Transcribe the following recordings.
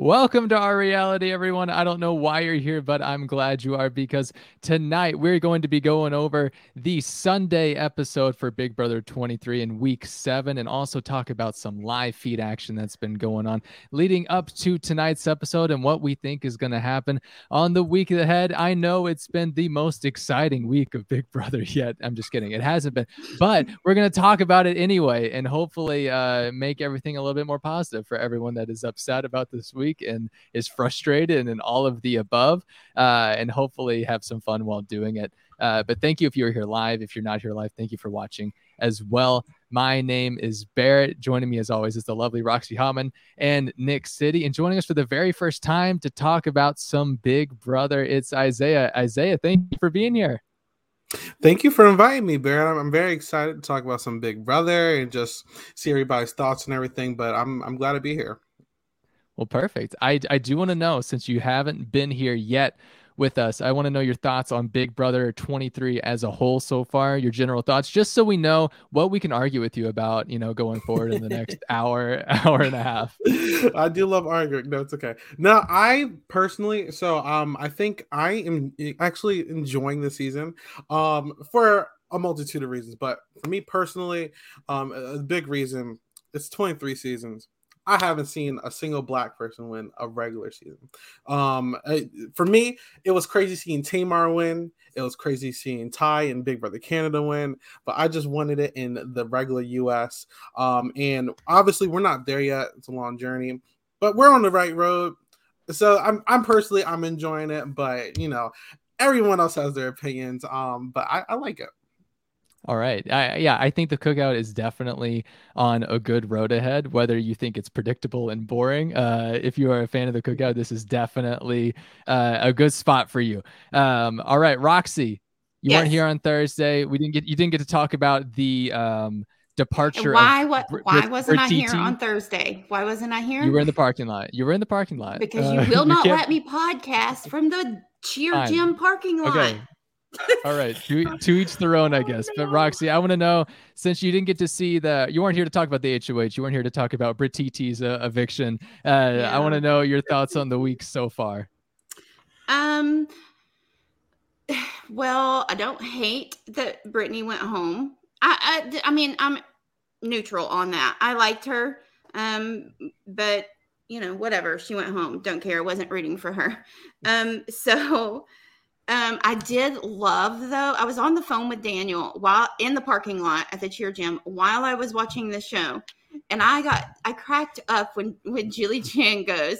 Welcome to our reality, everyone. I don't know why you're here, but I'm glad you are because tonight we're going to be going over the Sunday episode for Big Brother 23 in week seven and also talk about some live feed action that's been going on leading up to tonight's episode and what we think is going to happen on the week ahead. I know it's been the most exciting week of Big Brother yet. I'm just kidding. It hasn't been, but we're going to talk about it anyway and hopefully uh, make everything a little bit more positive for everyone that is upset about this week week and is frustrated and all of the above, uh, and hopefully have some fun while doing it. Uh, but thank you if you're here live. If you're not here live, thank you for watching as well. My name is Barrett. Joining me as always is the lovely Roxy Hammond and Nick City. And joining us for the very first time to talk about some Big Brother, it's Isaiah. Isaiah, thank you for being here. Thank you for inviting me, Barrett. I'm, I'm, very excited to talk about some Big Brother and just see everybody's thoughts and everything. But I'm I'm glad to be here. Well, perfect. I, I do want to know since you haven't been here yet with us, I want to know your thoughts on Big Brother 23 as a whole so far, your general thoughts, just so we know what we can argue with you about, you know, going forward in the next hour, hour and a half. I do love arguing. No, it's okay. No, I personally, so um, I think I am actually enjoying the season um, for a multitude of reasons, but for me personally, um, a big reason it's 23 seasons I haven't seen a single black person win a regular season. Um, for me, it was crazy seeing Tamar win. It was crazy seeing Ty and Big Brother Canada win, but I just wanted it in the regular US. Um, and obviously, we're not there yet. It's a long journey, but we're on the right road. So I'm, I'm personally, I'm enjoying it, but you know, everyone else has their opinions. Um, but I, I like it. All right. I, yeah, I think the cookout is definitely on a good road ahead, whether you think it's predictable and boring. Uh, if you are a fan of the cookout, this is definitely uh, a good spot for you. Um, all right, Roxy, you yes. weren't here on Thursday. We didn't get you didn't get to talk about the um, departure. Why what? Why wasn't I here on Thursday? Why wasn't I here? You were in the parking lot. You were in the parking lot because uh, you will not let me podcast from the cheer gym parking lot. Okay. All right, to, to each their own, I guess. But Roxy, I want to know since you didn't get to see the, you weren't here to talk about the HOH, you weren't here to talk about Britini's uh, eviction. Uh, yeah. I want to know your thoughts on the week so far. Um, well, I don't hate that Britini went home. I, I, I mean, I'm neutral on that. I liked her, um, but you know, whatever. She went home. Don't care. Wasn't rooting for her. Um, so um, I did love though. I was on the phone with Daniel while in the parking lot at the cheer gym while I was watching the show, and I got I cracked up when when Julie Chen goes,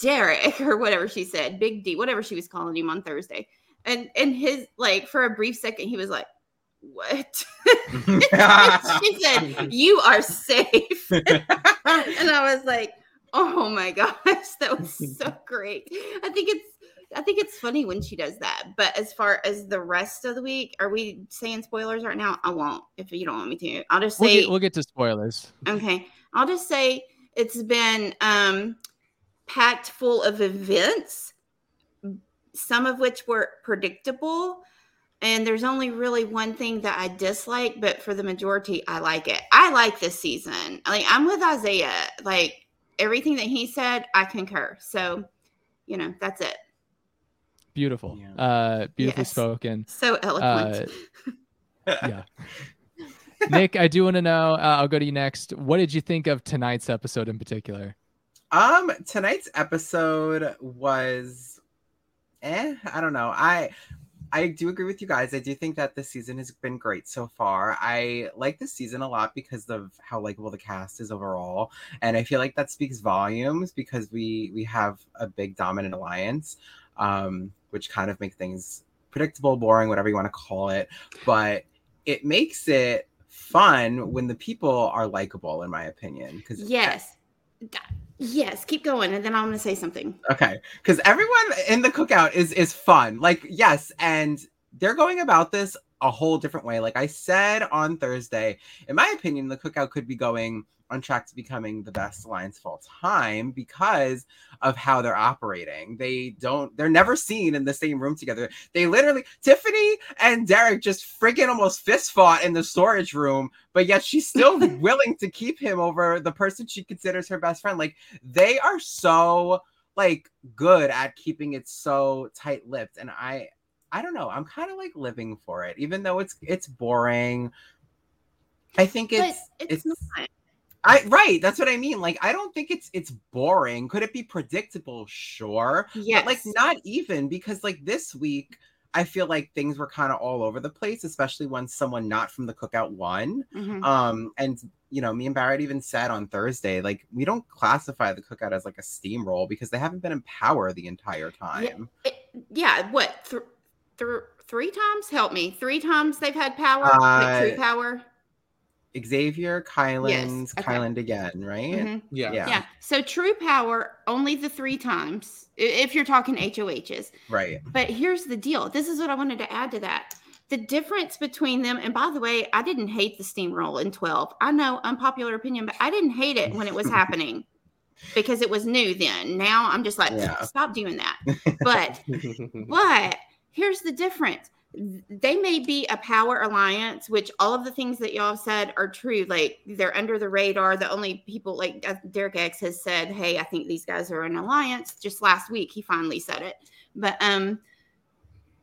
Derek or whatever she said, Big D, whatever she was calling him on Thursday, and and his like for a brief second he was like, what? she said, You are safe. and I was like, Oh my gosh, that was so great. I think it's I think it's funny when she does that. But as far as the rest of the week, are we saying spoilers right now? I won't if you don't want me to. I'll just say we'll get, we'll get to spoilers. Okay. I'll just say it's been um packed full of events, some of which were predictable. And there's only really one thing that I dislike, but for the majority, I like it. I like this season. Like I'm with Isaiah. Like everything that he said, I concur. So, you know, that's it. Beautiful. Yeah. Uh, beautifully yes. spoken. So eloquent. Uh, yeah. Nick, I do want to know. Uh, I'll go to you next. What did you think of tonight's episode in particular? Um, tonight's episode was, eh, I don't know. I I do agree with you guys. I do think that the season has been great so far. I like this season a lot because of how likable the cast is overall, and I feel like that speaks volumes because we we have a big dominant alliance. Um, which kind of make things predictable, boring, whatever you want to call it. But it makes it fun when the people are likable, in my opinion. Because yes, yes, keep going, and then I'm going to say something. Okay, because everyone in the cookout is is fun. Like yes, and they're going about this a whole different way. Like I said on Thursday, in my opinion, the cookout could be going on track to becoming the best alliance of all time because of how they're operating. They don't, they're never seen in the same room together. They literally, Tiffany and Derek just freaking almost fist fought in the storage room, but yet she's still willing to keep him over the person she considers her best friend. Like they are so like good at keeping it so tight lipped. And I, I don't know. I'm kind of like living for it, even though it's it's boring. I think it's but it's, it's not. I right. That's what I mean. Like, I don't think it's it's boring. Could it be predictable? Sure. But like not even because like this week, I feel like things were kind of all over the place, especially when someone not from the cookout won. Mhm. Um, and you know, me and Barrett even said on Thursday, like, we don't classify the cookout as like a steamroll because they haven't been in power the entire time. It- yeah. What? Th- th- three times? Help me. Three times they've had power. like true Uh, power. Xavier, Kyland's, okay. Kyland again, right? Mhm. Yeah. Yeah. Yeah. So true power only the three times if you're talking HOHs. Right. But here's the deal. This is what I wanted to add to that. The difference between them, and by the way, I didn't hate the steamroll in 12. I know unpopular opinion, but I didn't hate it when it was happening because it was new then. Now I'm just like, Yeah. stop doing that. But but here's the difference. They may be a power alliance, which all of the things that y'all said are true. Like they're under the radar. The only people, like Derek X has said, "Hey, I think these guys are an alliance." Just last week, he finally said it. But um,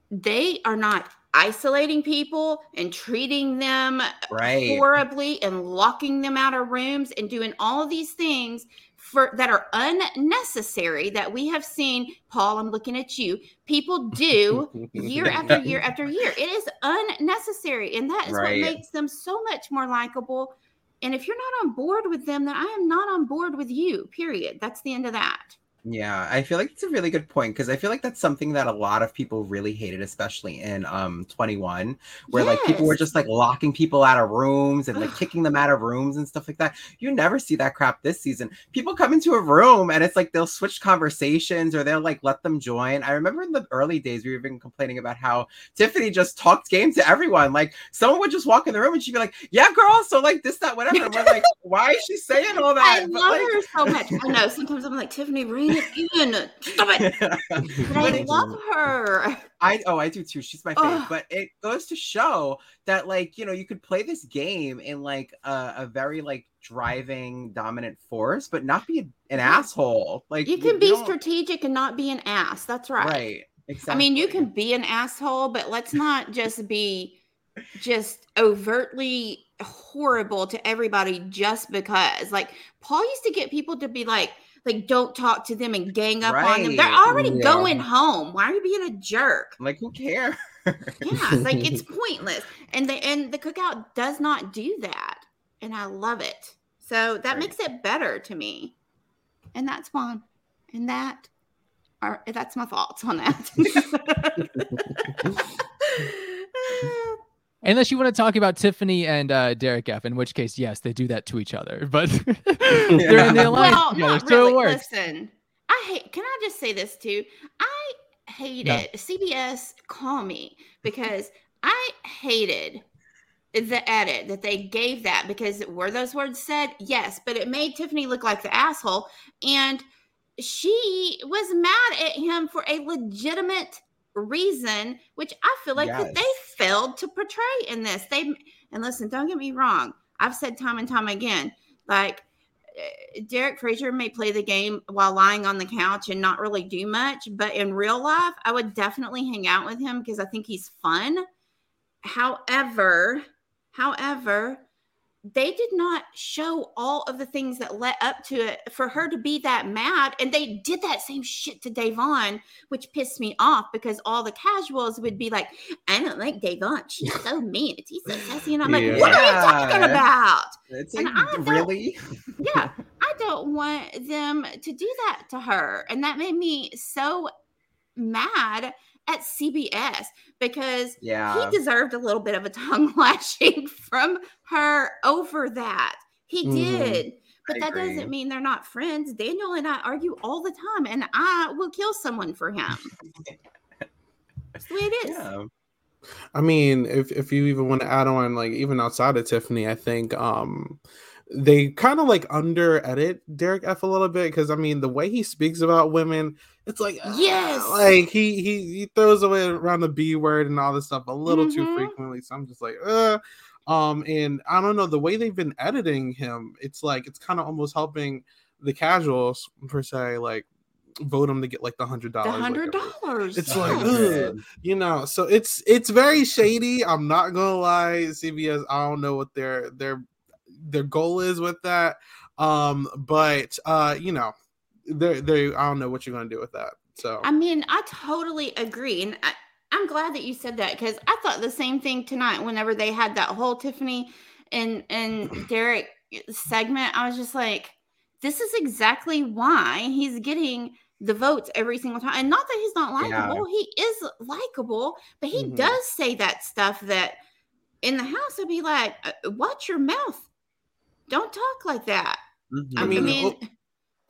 they are not isolating people and treating them Right. horribly and locking them out of rooms and doing all of these things for that are unnecessary that we have seen paul i'm looking at you people do year after year after year. It is unnecessary and that is Right. what makes them so much more likable. And if you're not on board with them then i am not on board with you period. That's the end of that Yeah, I feel like it's a really good point because I feel like that's something that a lot of people really hated, especially in um 21, where like people were just like locking people out of rooms and like kicking them out of rooms and stuff like that. You never see that crap this season. People come into a room and it's like they'll switch conversations or they'll like let them join. I remember in the early days we were even complaining about how Tiffany just talked game to everyone. Like someone would just walk in the room and she'd be like, "Yeah, girl, so like this, that, whatever." And we're like, "Why is she saying all that?" i But, love like- her so much i know sometimes i'm like tiffany rein in stop it i love her I oh I do too. She's my favorite. But it goes to show that like you know you could play this game in like a, a very like driving dominant force, but not be an asshole. Like you can be don't- strategic and not be an ass that's right right. Exactly. I mean, you can be an asshole, but let's not just be just overtly horrible to everybody just because. Like Paul used to get people to be like, like don't talk to them and gang up on them. They're already yeah. going home. Why are you being a jerk? like who cares? Yeah, like it's pointless. And the and the cookout does not do that, and I love it. So that Right. makes it better to me, and that's fun. And that are that's my thoughts on that. Unless you want to talk about Tiffany and uh, Derek F, in which case, yes, they do that to each other, but they're in the alliance well, together, so really. it works. Listen, I hate. Can I just say this too? I hated CBS. Call me because I hated the edit that they gave that because were those words said? Yes, but it made Tiffany look like the asshole, and she was mad at him for a legitimate reason, which I feel like that they failed to portray in this. They and listen, don't get me wrong. I've said time and time again, like uh, Derek Frazier may play the game while lying on the couch and not really do much, but in real life, I would definitely hang out with him because I think he's fun. However, however, they did not show all of the things that led up to it for her to be that mad. And they did that same shit to Da'Vonne, which pissed me off because all the casuals would be like, I don't like Da'Vonne. She's so mean. She's so sassy. And I'm like, what are you talking about? It's And like I don't- really yeah, I don't want them to do that to her. And that made me so mad at CBS because yeah. he deserved a little bit of a tongue lashing from her over that. He Mhm. did. But I that agree. doesn't mean they're not friends. Daniel and I argue all the time, and I will kill someone for him. That's the way it is. Yeah. I mean, if if you even want to add on, like even outside of Tiffany, I think um they kind of like under edit Derek F a little bit because I mean the way he speaks about women, it's like Yes. ah, like he he he throws away around the B word and all this stuff a little too Mhm. frequently. So I'm just like, uh um, and I don't know the way they've been editing him. It's like it's kind of almost helping the casuals per se, like vote him to get like the hundred The dollars. hundred dollars. It's Oh, like, ugh, you know, so it's it's very shady. I'm not gonna lie, CBS. I don't know what their their their goal is with that. Um, but uh, you know, they they I don't know what you're gonna do with that. So I mean, I totally agree, and I, I'm glad that you said that because I thought the same thing tonight. Whenever they had that whole Tiffany and and Derek segment, I was just like, "This is exactly why he's getting the votes every single time." And not that he's not Yeah. likable; he is likable, but he Mhm. does say that stuff that in the house I'd be like, uh, "Watch your mouth! Don't talk like that." Mhm. I I mean, mean, o-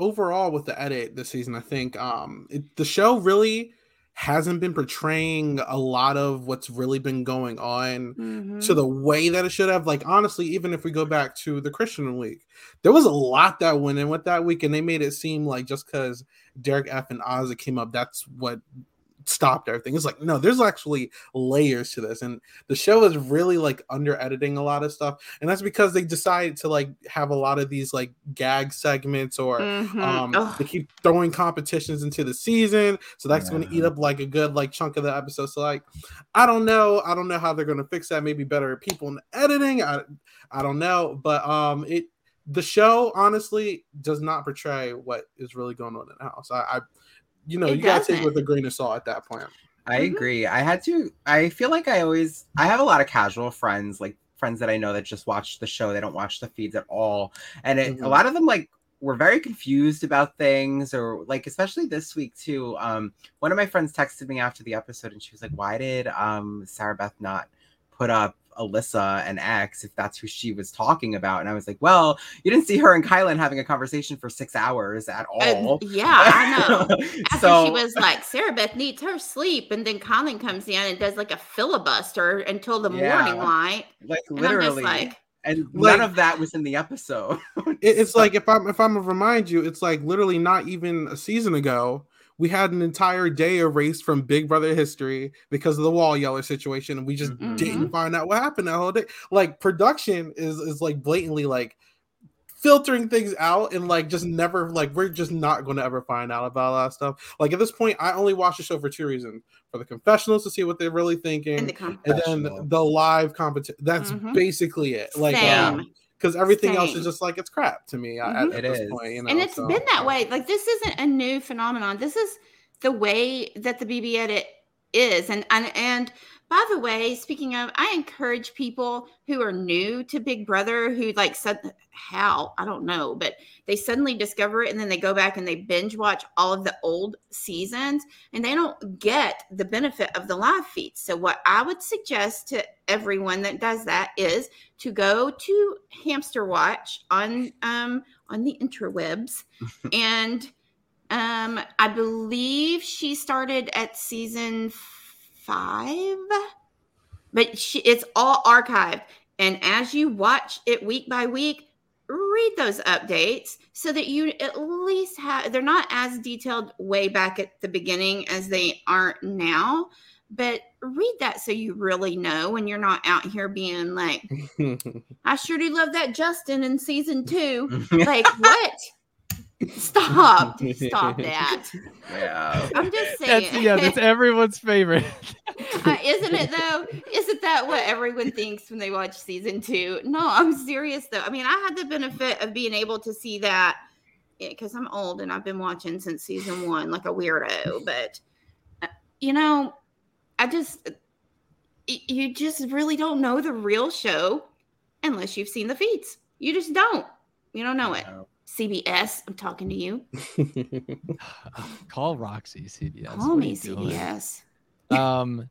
overall with the edit this season, I think um it, the show really hasn't been portraying a lot of what's really been going on mhm. to the way that it should have. Like honestly, even if we go back to the Christian week, there was a lot that went in with that week, and they made it seem like just because Derek F and Ozzy came up, that's what stopped everything. It's like no, there's actually layers to this, and the show is really like under editing a lot of stuff, and that's because they decided to like have a lot of these like gag segments or Mhm. um Ugh. they keep throwing competitions into the season so that's going to eat up like a good like chunk of the episode so like i don't know i don't know how they're going to fix that maybe better people in editing i i don't know but um it the show honestly does not portray what is really going on in the house i, I you know It you gotta take it with a grain of salt at that point I Mhm. agree. I had to. I feel like I always. I have a lot of casual friends, like friends that I know that just watch the show. They don't watch the feeds at all, and it, a Mhm. lot of them like were very confused about things, or like especially this week too. Um, one of my friends texted me after the episode, and she was like, "Why did um Sarah Beth not put up?" Alyssa and X, if that's who she was talking about. And I was like, well, you didn't see her and Kyland having a conversation for six hours at Uh, all. yeah, I know. After so she was like, Sarah Beth needs her sleep, and then Kyland comes in and does like a filibuster until the Yeah. morning light. like And I'm just literally, like, and Like- none of that was in the episode. It- it's like if i'm if i'm to remind you it's like literally not even a season ago we had an entire day erased from big brother history because of the wall yeller situation and we just Mhm. didn't find out what happened that whole day like production is is like blatantly like filtering things out and like just never like we're just not going to ever find out about a lot of stuff like at this point i only watch the show for two reasons for the confessionals to see what they're really thinking in the and then the live competition that's Mhm. basically it like Same. um, because everything else is just like it's crap to me at, Mhm. at It this is. point. You know, and it's so, been that uh, way. Like this isn't a new phenomenon. This is the way that the BB edit is. And and and by the way, speaking of, I encourage people who are new to Big Brother who like said how I don't know, but they suddenly discover it and then they go back and they binge watch all of the old seasons and they don't get the benefit of the live feeds. So what I would suggest to everyone that does that is to go to Hamster Watch on um on the interwebs and um I believe she started at season 5 but she it's all archived and as you watch it week by week read those updates so that you at least have they're not as detailed way back at the beginning as they aren't now but read that so you really know when you're not out here being like I sure do love that Justin in season two. Like, what? Stop. Stop that. yeah. I'm just saying. That's yeah, that's everyone's favorite. Uh, isn't it though? Isn't that what everyone thinks when they watch season two? No, I'm serious though. I mean, I had the benefit of being able to see that because I'm old and I've been watching since season one, like a weirdo. But uh, you know, I just you just really don't know the real show unless you've seen the feeds. You just don't. You don't know it. CBS, I'm talking to you. Call Roxy CBS. Call What me? CBS. um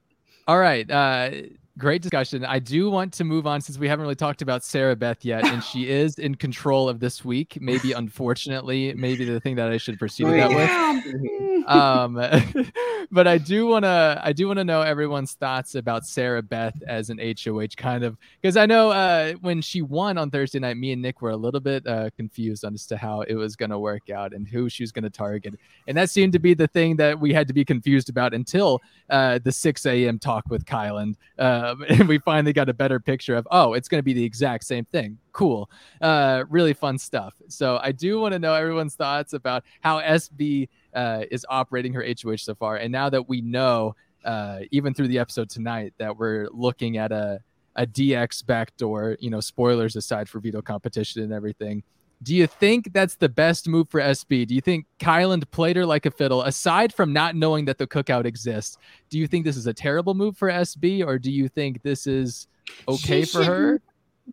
all right uh great discussion. I do want to move on since we haven't really talked about Sarah Beth yet, and she is in control of this week. Maybe unfortunately, maybe the thing that I should proceed Oh, that yeah. with. Um, but I do want to I do want to know everyone's thoughts about Sarah Beth as an HOH kind of because I know uh, when she won on Thursday night, me and Nick were a little bit uh, confused as to how it was going to work out and who she was going to target, and that seemed to be the thing that we had to be confused about until uh, the 6 a.m. talk with Kyland, um, and we finally got a better picture of oh, it's going to be the exact same thing. Cool, uh, really fun stuff. So I do want to know everyone's thoughts about how SB uh, is operating her HOH so far. And now that we know, uh, even through the episode tonight, that we're looking at a, a DX backdoor, you know, spoilers aside for veto competition and everything. Do you think that's the best move for SB? Do you think Kyland played her like a fiddle? Aside from not knowing that the cookout exists, do you think this is a terrible move for SB, or do you think this is okay She for her?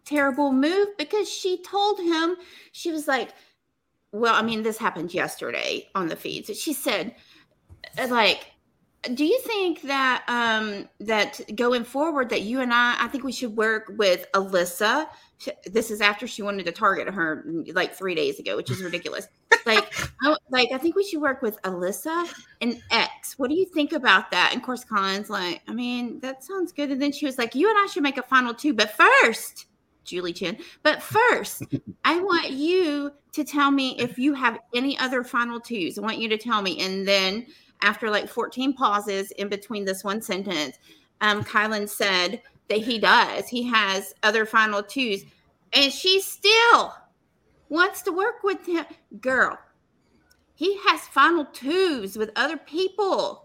Terrible move because she told him she was like, well, I mean, this happened yesterday on the feeds. She said, uh, like, do you think that um that going forward that you and I I think we should work with Alyssa? This is after she wanted to target her like three days ago, which is ridiculous. like, I, like I think we should work with Alyssa and X. What do you think about that? And of course, Kyland's like, I mean, that sounds good. And then she was like, you and I should make a final two, but first, Julie Chen. But first, I want you to tell me if you have any other final twos. I want you to tell me. And then after like 14 pauses in between this one sentence, um, Kyland said that he does. He has other final twos. And she still wants to work with him. Girl, he has final twos with other people.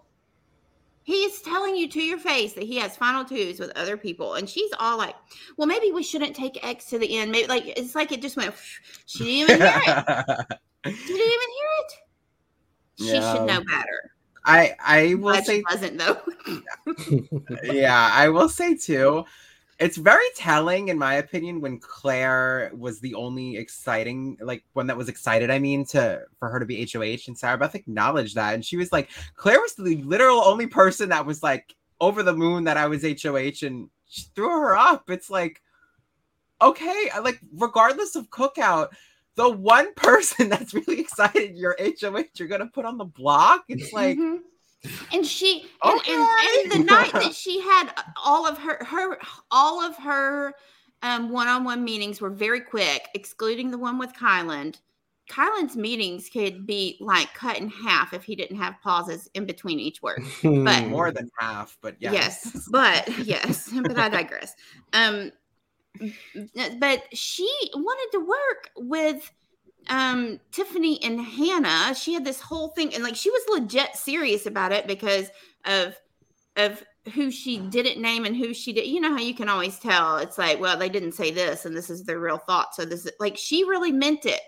He is telling you to your face that he has final twos with other people. And she's all like, well, maybe we shouldn't take X to the end. Maybe like it's like it just went. She didn't even hear it. She didn't even hear it. She Yeah. should know better. I I will Glad say she wasn't though. yeah, I will say too. It's very telling, in my opinion, when Claire was the only exciting, like one that was excited. I mean, to for her to be HOH, and Sarah Beth acknowledged that, and she was like, Claire was the literal only person that was like over the moon that I was HOH, and she threw her up. It's like, okay, like regardless of cookout, the one person that's really excited you're HOH, you're gonna put on the block. It's like. Mm-hmm. And she and, and, and the night that she had all of her her all of her um one-on-one meetings were very quick, excluding the one with Kyland. kyland's meetings could be like cut in half if he didn't have pauses in between each word. But- more than half, but yes. yes but yes but i digress um but she wanted to work with um tiffany and hannah she had this whole thing and like she was legit serious about it because of of who she didn't name and who she did you know how you can always tell it's like well they didn't say this and this is their real thought so this is like she really meant it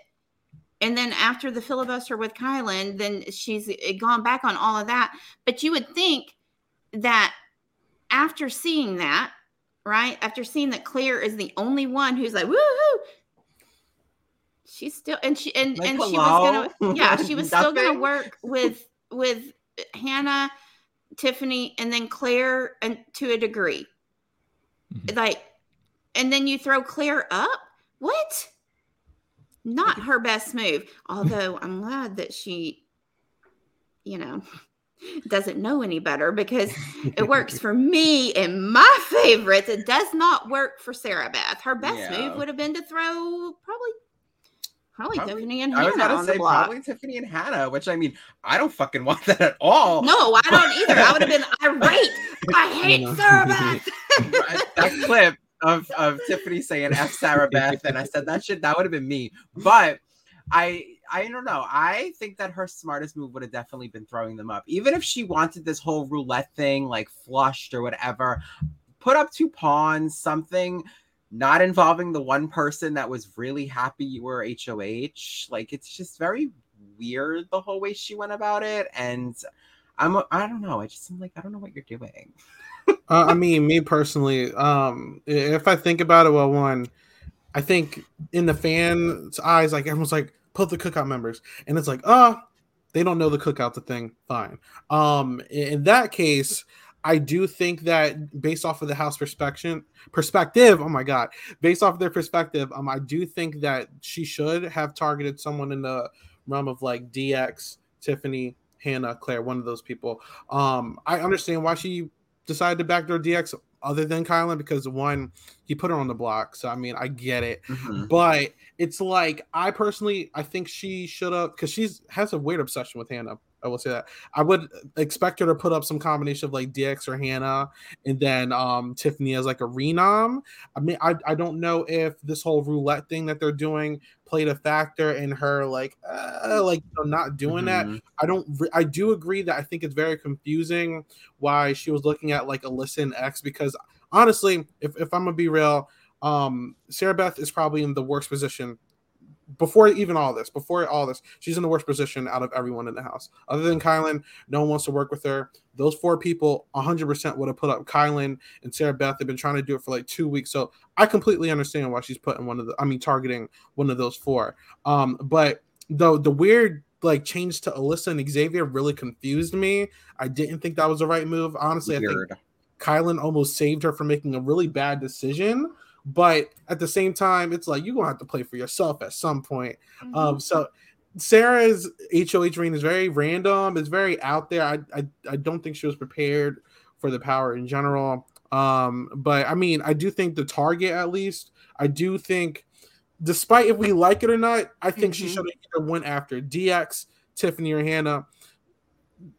and then after the filibuster with kyland then she's gone back on all of that but you would think that after seeing that, right? After seeing that Claire is the only one who's like, woohoo, she's still and she and, Like, and she was gonna yeah, she was still gonna work with with Hannah, Tiffany, and then Claire and to a degree. Mhm. Like, and then you throw Claire up? What? Not her best move. Although I'm glad that she, you know, doesn't know any better because it works for me and my favorites. It does not work for Sarah Beth. Her best Yeah. move would have been to throw probably probably, Probably- Tiffany and Hannah. I was Hannah about on to the say block. probably Tiffany and Hannah, which I mean, I don't fucking want that at all. No, I don't either. I would have been irate. I hate Sarah Beth. that clip of, of Tiffany saying F Sarah Beth, and I said that shit, that would have been me. But I I don't know. I think that her smartest move would have definitely been throwing them up. Even if she wanted this whole roulette thing, like flushed or whatever, put up two pawns, something not involving the one person that was really happy you were HOH. Like it's just very weird the whole way she went about it. And I'm I don't know. I just am like, I don't know what you're doing. uh, I mean, me personally, um, if I think about it, well, one, I think in the fans' eyes, like everyone's like, put the cookout members, and it's like, oh, they don't know the cookout's the thing. Fine. Um, in that case, I do think that based off of the house perspective, perspective, oh my god, based off of their perspective, um, I do think that she should have targeted someone in the realm of like DX, Tiffany, Hannah, Claire, one of those people. Um, I understand why she decided to backdoor DX other than Kyland because one, he put her on the block. So I mean, I get it, Mhm. but it's like I personally, I think she should have because she's has a weird obsession with Hannah. I will say that I would expect her to put up some combination of like DX or Hannah, and then um Tiffany as like a renom. I mean, I I don't know if this whole roulette thing that they're doing played a factor in her like uh, like you know, not doing that. Mhm. I don't. Re- I do agree that I think it's very confusing why she was looking at like Alyssa and X because honestly, if, if I'm gonna be real, um, Sarah Beth is probably in the worst position before even all this. Before all this, she's in the worst position out of everyone in the house. Other than Kyland, no one wants to work with her. Those four people, 100% would have put up Kyland and Sarah Beth. They've been trying to do it for like two weeks, so I completely understand why she's putting one of the. I mean, targeting one of those four. Um, but the the weird like change to Alyssa and Xavier really confused me. I didn't think that was the right move. Honestly, I think Kyland almost saved her from making a really bad decision. But at the same time, it's like you're gonna have to play for yourself at some point. Mm-hmm. Um, so Sarah's HOH reign is very random. It's very out there. I, I I don't think she was prepared for the power in general. Um, but I mean, I do think the target at least. I do think, despite if we like it or not, I think she Mhm. should have either went after DX, Tiffany, or Hannah.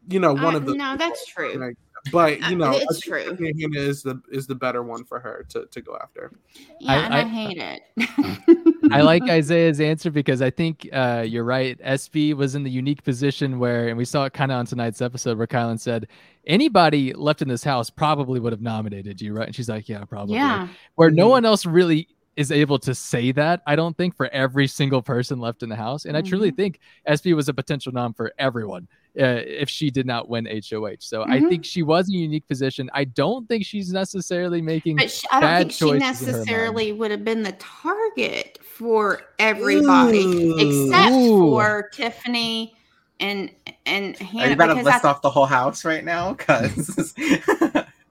You know, one Uh, of the no, that's true. Right. But Uh, you know, I it's true. Hannah is the is the better one for her to, to go after. Yeah, I- and I, I- hate it. I like Isaiah's answer because I think uh, you're right. SB was in the unique position where, and we saw it kind of on tonight's episode where Kyland said, anybody left in this house probably would have nominated you, right? And she's like, yeah, probably. yeah. Where no Mhm. one else really is able to say that, I don't think, for every single person left in the house. And I truly Mhm. think SB was a potential nom for everyone uh, if she did not win HOH. So I Mhm. think she was in a unique position. I don't think she's necessarily making. But she, I don't bad think she choices in her mind. necessarily would have been the target for everybody except Ooh. for Tiffany and and Are Hannah. you about to list I, off the whole house right now? Because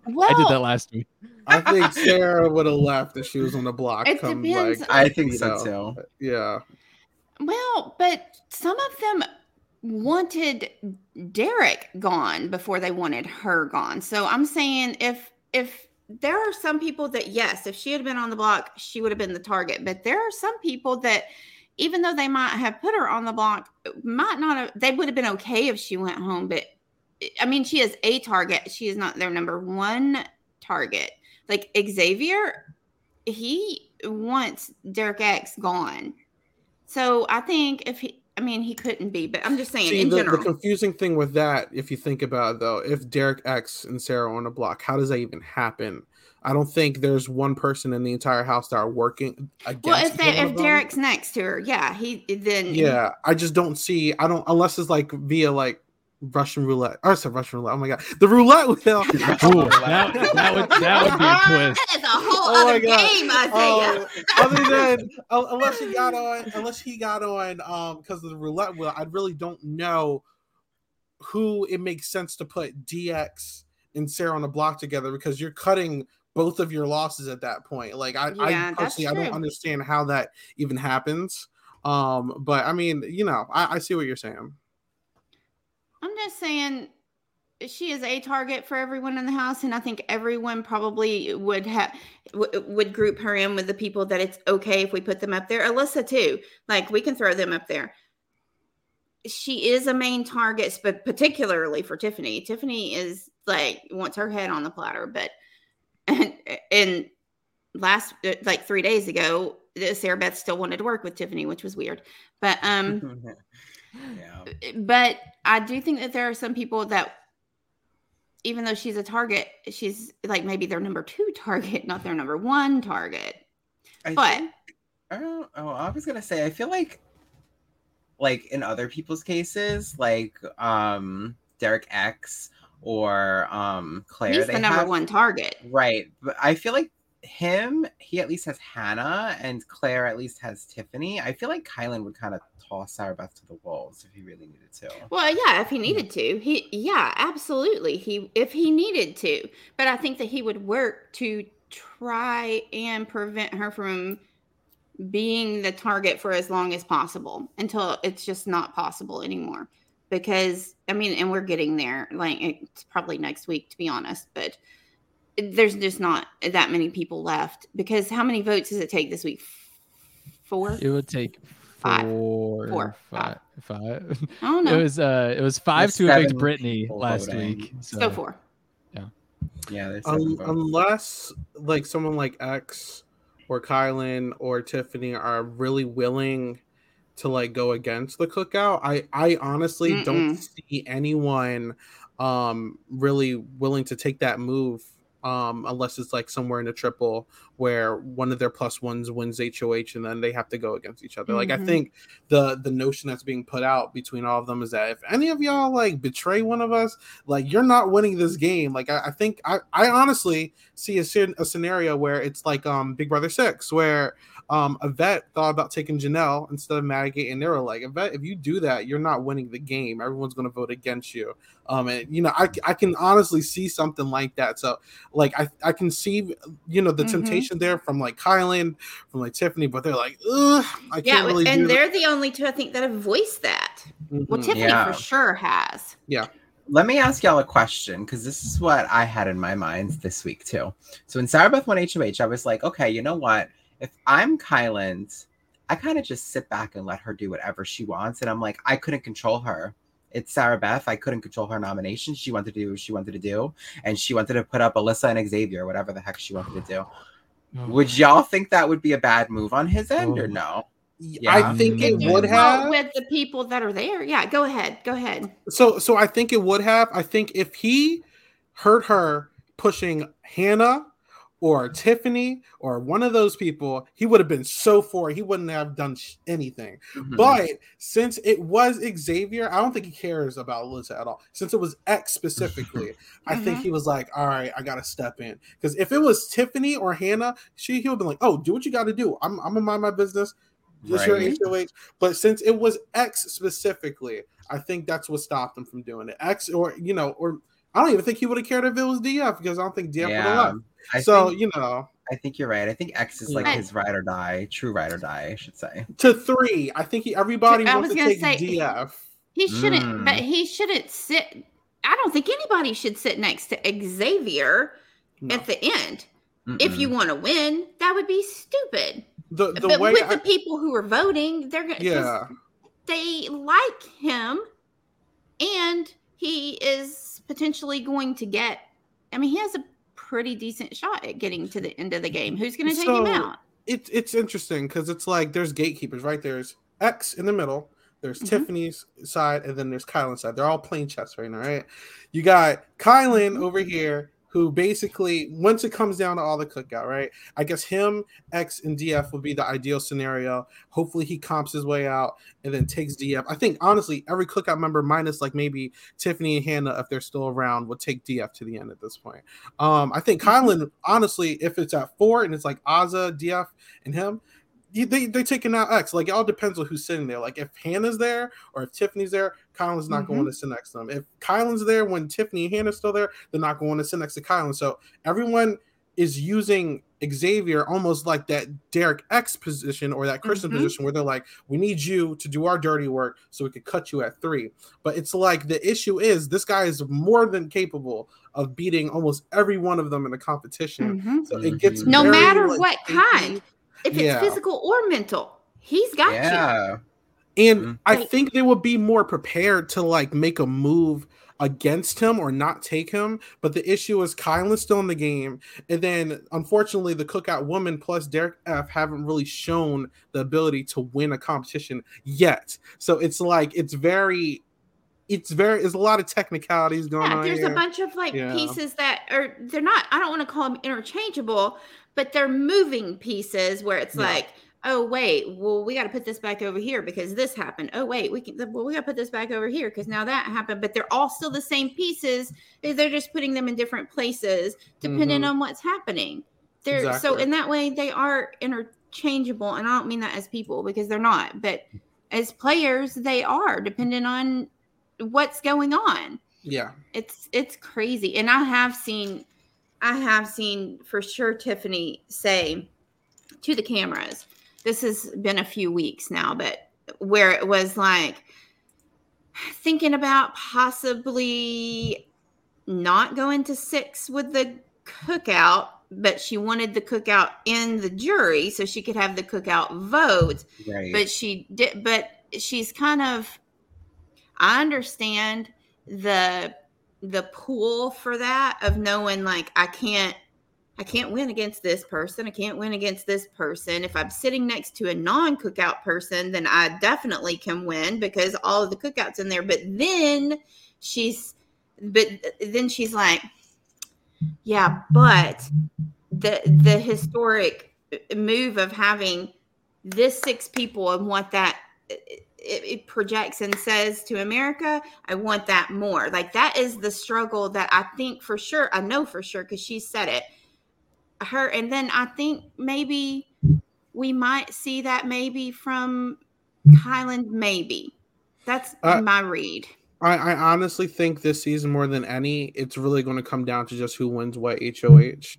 well, I did that last week. I think Sarah would have left if she was on the block. It come, depends. like, I think you so know, too. Yeah. Well, but some of them wanted Derek gone before they wanted her gone. So I'm saying if if there are some people that yes, if she had been on the block, she would have been the target. But there are some people that even though they might have put her on the block, might not have they would have been okay if she went home. But I mean, she is a target. She is not their number one target. Like Xavier, he wants Derek X gone. So I think if he, I mean, he couldn't be, but I'm just saying See, in the, the confusing thing with that, if you think about it though, if Derek X and Sarah are on a block, how does that even happen? I don't think there's one person in the entire house that are working against. well, if they, if. Derek's next to her, yeah, he then yeah, I just don't see. I don't unless it's like via like Russian roulette. Or sorry, Russian roulette. Oh my god, the roulette wheel. Ooh, that, that would that would be a twist. That is a whole Oh my other God. game, Isaiah. Oh, other than uh, unless he got on, unless he got on, um, because of the roulette wheel, I really don't know who it makes sense to put DX and Sarah on the block together because you're cutting both of your losses at that point. Like I, Yeah, I personally, I don't understand how that even happens. Um, but I mean, you know, I, I see what you're saying. I'm just saying she is a target for everyone in the house, and I think everyone probably would have w- would group her in with the people that it's okay if we put them up there. Alyssa too, like we can throw them up there. She is a main target, but particularly for Tiffany. Tiffany is like wants her head on the platter, but and and last like three days ago, Sarah Beth still wanted to work with Tiffany, which was weird. But um yeah. but I do think that there are some people that, even though she's a target, she's like maybe their number two target, not their number one target. I But think- I don't, oh, I was gonna say, I feel like, like in other people's cases, like um Derek X or um Claire, he's they the number have- one target. right? But I feel like him, he at least has Hannah, and Claire at least has Tiffany. I feel like Kyland would kind of toss Sarah to the wolves if he really needed to. Well, yeah, if he needed to, he yeah, absolutely. He if he needed to, but I think that he would work to try and prevent her from being the target for as long as possible until it's just not possible anymore. Because I mean, and we're getting there. Like it's probably next week, to be honest, but there's just not that many people left. Because how many votes does it take this week? Four. It would take Five. four, Four. five, five. I don't It was uh, it was five There's to evict seven Britini last voting. week. So, so four. Yeah, Yeah. Um, unless like someone like X or Kyland or Tiffany are really willing to like go against the cookout, I I honestly don't see anyone um really willing to take that move um unless it's like somewhere in a triple where one of their plus ones wins HOH and then they have to go against each other. Like I Mhm. think the the notion that's being put out between all of them is that if any of y'all like betray one of us, like you're not winning this game. Like I, I think I, I honestly see a, a scenario where it's like um Big Brother Six, where um Ivette thought about taking Janelle instead of Maggie, and they were like, Ivette, if you do that, you're not winning the game. Everyone's gonna vote against you. Um and you know, I I can honestly see something like that. So like I I can see you know the Mhm. temptation there from like Kyland, from like Tiffany, but they're like, ugh, I can't Yeah, really do and that. they're the only two I think that have voiced that. Well, Mhm. Tiffany Yeah. for sure has. Yeah. Let me ask y'all a question because this is what I had in my mind this week too. So when Sarah Beth won HOH, I was like, okay, you know what? If I'm Kyland, I kind of just sit back and let her do whatever she wants. And I'm like, I couldn't control her. It's Sarah Beth. I couldn't control her nomination. She wanted to do what she wanted to do. And she wanted to put up Alyssa and Xavier, whatever the heck she wanted to do. Oh. Would y'all think that would be a bad move on his end or Oh. no? I think it would Well, have. with the people that are there. Yeah, go ahead. Go ahead. So so I think it would have. I think if he heard her pushing Hannah or Tiffany or one of those people, he would have been so for it. He wouldn't have done sh- anything. Mhm. But since it was Xavier, I don't think he cares about Alyssa at all. Since it was X specifically, I think he was like, "All right, I gotta step in." Because if it was Tiffany or Hannah, she he would be like, "Oh, do what you got to do. I'm I'm gonna mind my business. Just your Right. HOH." But since it was X specifically, I think that's what stopped him from doing it. X or you know, or I don't even think he would have cared if it was DF because I don't think DF would have left. I so think, you know, I think you're right. I think X is like Yeah. his ride or die, true ride or die, I should say. to three, I think he everybody I wants was to gonna take say- DF. He shouldn't, Mm. but he shouldn't sit. I don't think anybody should sit next to Xavier No. at the end. If you want to win, that would be stupid. The the but way with I- the people who are voting, they're gonna yeah. they like him, and he is potentially going to get. I mean, he has a pretty decent shot at getting to the end of the game. Who's going to take him out? it's it's interesting because it's like there's gatekeepers, right? There's X in the middle, there's Mhm. Tiffany's side, and then there's Kyland's side. They're all playing chess right now, right? You got Kyland over here who basically once it comes down to all the cookout, right? I guess him, X, and DF would be the ideal scenario. Hopefully he comps his way out and then takes DF. I think honestly, every cookout member minus like maybe Tiffany and Hannah, if they're still around, would take DF to the end at this point. Um, I think Kyland, honestly, if it's at four and it's like Azah, DF, and him, they they taking out X. Like it all depends on who's sitting there. Like if Hannah's there or if Tiffany's there, Kyland's not going to sit next to them. If Kyland's there when Tiffany and Hannah's still there, they're not going to sit next to Kyland. So everyone is using Xavier almost like that Derek X position or that Christian Mhm. position where they're like, we need you to do our dirty work so we could cut you at three. But it's like the issue is this guy is more than capable of beating almost every one of them in the competition. Mhm. So it gets. No very, matter like, what shaky. kind, if it's physical or mental, he's got you. Yeah. And Mhm. I Like- think they would be more prepared to like make a move against him or not take him. But the issue is Kyland's still in the game. And then unfortunately, the cookout woman plus Derek F haven't really shown the ability to win a competition yet. So it's like it's very it's very there's a lot of technicalities going Yeah, on. there's here. a bunch of like Yeah. pieces that are they're not. I don't want to call them interchangeable, but they're moving pieces where it's Yeah. like, oh wait, well we got to put this back over here because this happened. Oh wait, we can. Well, we got to put this back over here because now that happened. But they're all still the same pieces. They're just putting them in different places depending Mhm. on what's happening. they're so in that way they are interchangeable, and I don't mean that as people because they're not, but as players they are, depending on what's going on. Yeah. It's it's crazy, and I have seen, I have seen for sure Tiffany say to the cameras. This has been a few weeks now, but where it was like thinking about possibly not going to six with the cookout, but she wanted the cookout in the jury so she could have the cookout vote. Right. But she did, but she's kind of, I understand the the pool for that of knowing like I can't I can't win against this person. I can't win against this person. If I'm sitting next to a non cookout person, then I definitely can win because all of the cookouts in there. But then she's, but then she's like, yeah, but the the historic move of having this six people and what that it, it projects and says to America, I want that more. Like that is the struggle that I think for sure, I know for sure because she said it her and then i think maybe we might see that maybe from Kyland maybe that's Uh, my read I, I honestly think this season more than any, it's really going to come down to just who wins what HOH.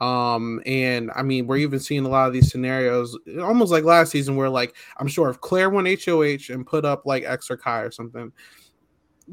Um, and I mean, we're even seeing a lot of these scenarios, almost like last season, where like I'm sure if Claire won HOH and put up like X or Kai or something,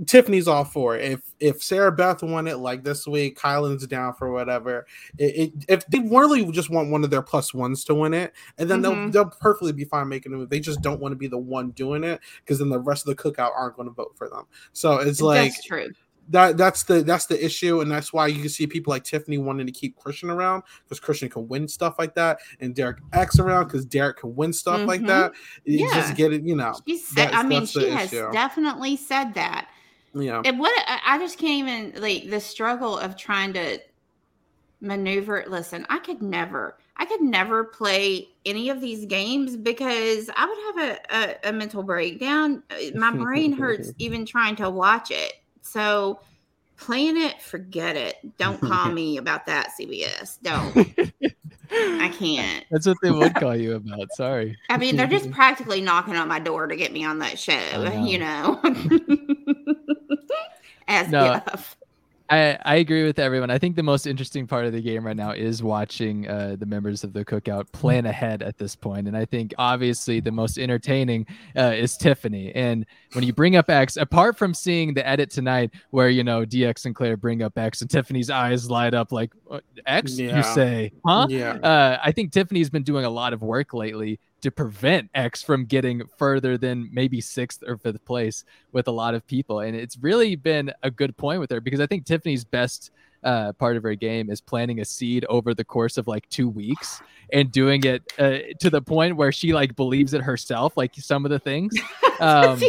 Tiffany's all for it. If if Sarah Beth won it like this week, Kyland's down for whatever. It, it if they really just want one of their plus ones to win it, and then Mhm. they'll they'll perfectly be fine making a move. They just don't want to be the one doing it because then the rest of the cookout aren't going to vote for them. So it's like that's true that that's the that's the issue, and that's why you can see people like Tiffany wanting to keep Christian around because Christian can win stuff like that, and Derek X around because Derek can win stuff like Mhm. that. You Yeah. just get it, you know. she said i mean she has issue. definitely said that Yeah. and what I, I just can't even like the struggle of trying to maneuver listen i could never i could never play any of these games because i would have a, a, a mental breakdown Uh, my brain hurts even trying to watch it so playing it forget it don't call me about that cbs don't i can't That's what they would call you about. Sorry. i mean they're just practically knocking on my door to get me on that show know. you know as No. if I, I agree with everyone. I think the most interesting part of the game right now is watching uh, the members of the cookout plan ahead at this point. And I think obviously the most entertaining uh, is Tiffany. And when you bring up X, apart from seeing the edit tonight where, you know, DX and Claire bring up X and Tiffany's eyes light up like, X, Yeah. you say, huh? Yeah. Uh, I think Tiffany's been doing a lot of work lately to prevent X from getting further than maybe sixth or fifth place with a lot of people. And it's really been a good point with her because I think Tiffany's best uh, part of her game is planting a seed over the course of like two weeks and doing it uh, to the point where she like believes it herself, like some of the things. Um,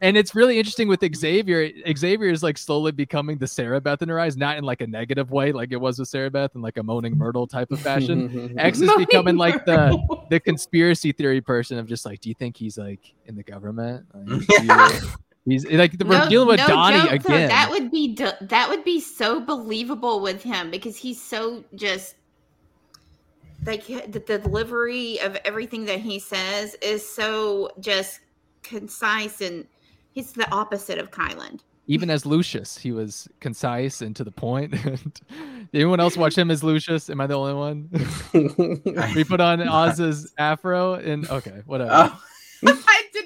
and it's really interesting with Xavier. Xavier is like slowly becoming the Sarah Beth in her eyes, not in like a negative way, like it was with Sarah Beth in like a moaning Myrtle type of fashion. X is becoming like the the conspiracy theory person of just like, do you think he's like in the government? Like, he's like the, we're dealing with Donnie joke, though, again. that would be that would be so believable with him because he's so just like the, the delivery of everything that he says is so just concise and he's the opposite of Kyland. Even as Lucius, he was concise and to the point. Did anyone else watch him as Lucius? Am I the only one? we put on Oz's afro and okay, whatever. Oh.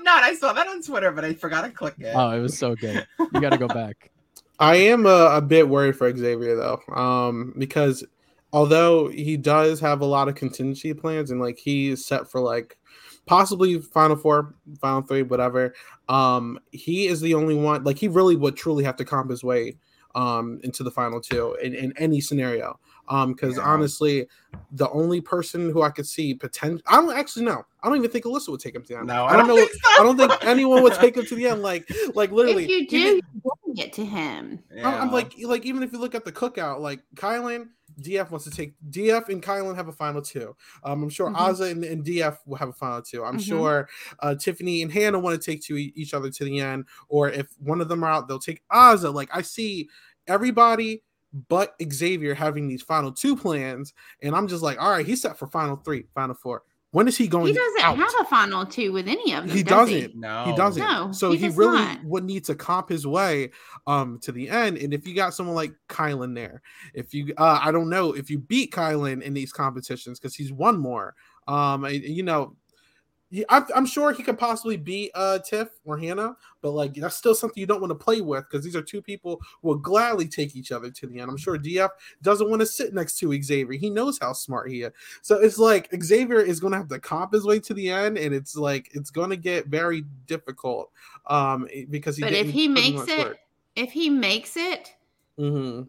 I not. I saw that on Twitter, but I forgot to click it. Oh, it was so good. You got to go back. I am a, a bit worried for Xavier though, um, because although he does have a lot of contingency plans and like he's set for like possibly Final Four, Final Three, whatever, um, he is the only one. Like he really would truly have to comp his way um, into the final two in, in any scenario. Um, because Yeah. honestly, the only person who I could see potential, I don't actually know. I don't even think Alyssa would take him to the end. No, I don't, know. so. I don't think anyone would take him to the end. Like, like literally, if you do, even- you're giving it to him. I'm- I'm like, like even if you look at the cookout, like Kyland, DF wants to take DF and Kyland have a final two. Um, I'm sure Mhm. Azah and, and DF will have a final two. I'm Mhm. sure uh, Tiffany and Hannah want to take to e- each other to the end, or if one of them are out, they'll take Azah. Like I see everybody but Xavier having these final two plans, and I'm just like, all right, he's set for final three, final four. When is he going? He doesn't out? have a final two with any of them. He does doesn't. No, He doesn't. No, so he he, does really not. would need to comp his way um to the end. And if you got someone like Kyland there, if you uh I don't know if you beat Kyland in these competitions because he's won more. Um and, you know I'm, I'm sure he could possibly beat uh Tiff or Hannah, but like that's still something you don't want to play with because these are two people who will gladly take each other to the end. I'm sure DF doesn't want to sit next to Xavier. He knows how smart he is. So it's like Xavier is going to have to comp his way to the end, and it's like it's going to get very difficult um because he But if he makes it, work. if he makes it, Mhm.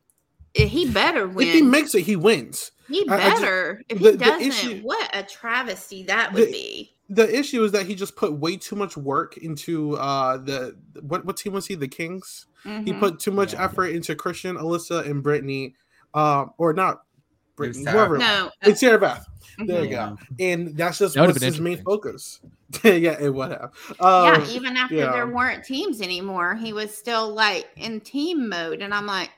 he better win. if he makes it, he wins. He I- I just- better. if the- he the doesn't, issue- what a travesty that would The- be. The issue is that he just put way too much work into uh the what what team was he? The Kings. He Mhm. put too much Yeah. effort into Christian, Alyssa, and Britini. Um, or not Britini, Sarah. whoever. no. It's Sarah Beth. There you Yeah. go. And that's just That would've what's his main focus. yeah, it would have. Um, yeah, even after yeah. there weren't teams anymore, he was still like in team mode, and I'm like,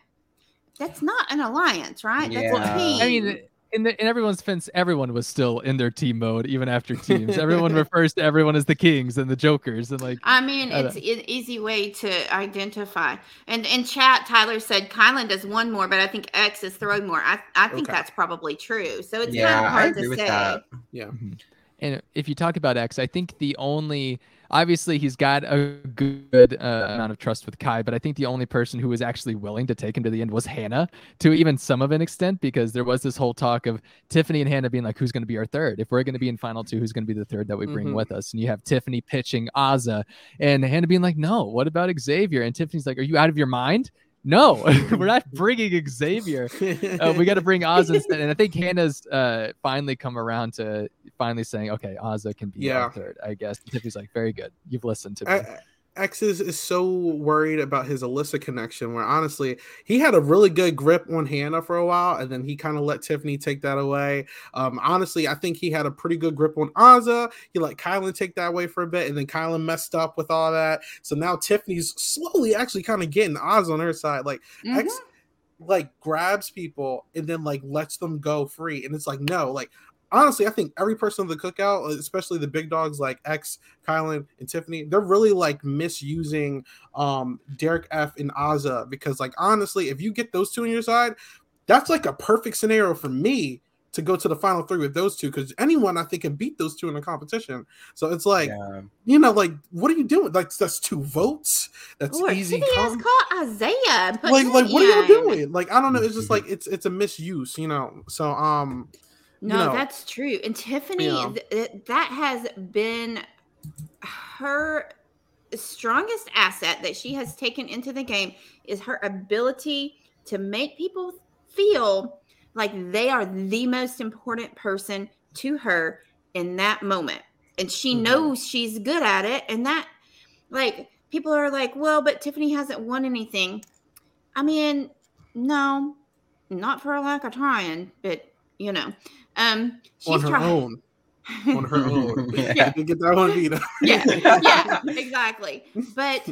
that's not an alliance, right? That's Yeah. a team. I mean, in, the, in everyone's defense, everyone was still in their team mode even after teams. everyone refers to everyone as the Kings and the Jokers, and like I mean, I it's an easy way to identify. And in chat, Tyler said Kyland does one more, but I think X is throw more. I, I think Okay. that's probably true. So it's kind Yeah, of I hard agree to with say. that. Mm-hmm. And if you talk about X, I think the only obviously he's got a good uh, amount of trust with Kai, but I think the only person who was actually willing to take him to the end was Hannah, to even some of an extent, because there was this whole talk of Tiffany and Hannah being like, "Who's going to be our third? If we're going to be in final two, who's going to be the third that we bring Mhm. with us?" And you have Tiffany pitching Azah, and Hannah being like, "No, what about Xavier?" And Tiffany's like, "Are you out of your mind?" No, we're not bringing Xavier uh, we got to bring Oz instead. And I think Hannah's uh, finally come around to finally saying, okay, Azah can be Yeah. third, I guess. Tiffany's like, very good. You've listened to me. I- X is, so worried about his Alyssa connection, where honestly, he had a really good grip on Hannah for a while, and then he kind of let Tiffany take that away. Um, honestly, I think he had a pretty good grip on Azah. He let Kyland take that away for a bit, and then Kyland messed up with all that. So now Tiffany's slowly actually kind of getting Oz on her side. Like, Mhm. X like grabs people and then like lets them go free. And it's like, no, like honestly, I think every person in the cookout, especially the big dogs like X, Kyland, and Tiffany, they're really like misusing um Derek F and Azah because like honestly, if you get those two on your side, that's like a perfect scenario for me to go to the final three with those two because anyone I think can beat those two in a competition. So it's like, Yeah. you know, like what are you doing? Like that's two votes. That's Lord, easy. Tiffany has com- caught Isaiah. like like what are you doing like i don't know it's just like it's it's a misuse you know so um No, know, that's true. And Tiffany, Yeah. th- th- that has been her strongest asset that she has taken into the game is her ability to make people feel like they are the most important person to her in that moment. And she Mhm. knows she's good at it. And that, like, people are like, well, but Tiffany hasn't won anything. I mean, no, not for a lack of trying, but you know, um, she's on her trying. own on her own Yeah. to get that one beat up. yeah, yeah, exactly. But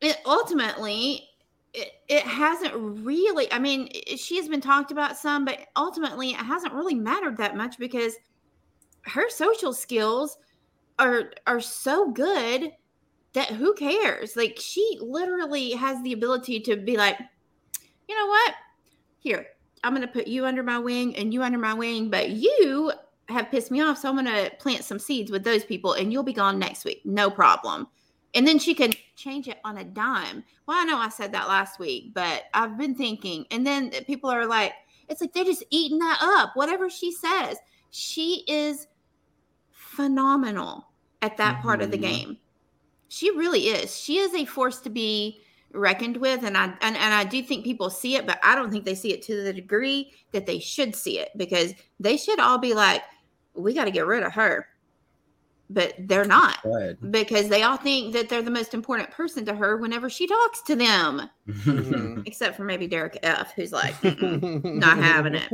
it ultimately, it, it hasn't really. I mean, it, she has been talked about some, but ultimately, it hasn't really mattered that much because her social skills are are so good that who cares? Like she literally has the ability to be like, you know what? Here, I'm going to put you under my wing and you under my wing, but you have pissed me off, so I'm going to plant some seeds with those people, and you'll be gone next week, no problem. And then she can change it on a dime. Well, I know I said that last week, but I've been thinking, and then people are like, it's like they're just eating that up. Whatever she says, she is phenomenal at that part of the Mhm. game. She really is. She is a force to be reckoned with, and I and, and I do think people see it, but I don't think they see it to the degree that they should see it because they should all be like, we got to get rid of her. But they're not Good. because they all think that they're the most important person to her whenever she talks to them, Mhm. except for maybe Derek F, who's like, not having it.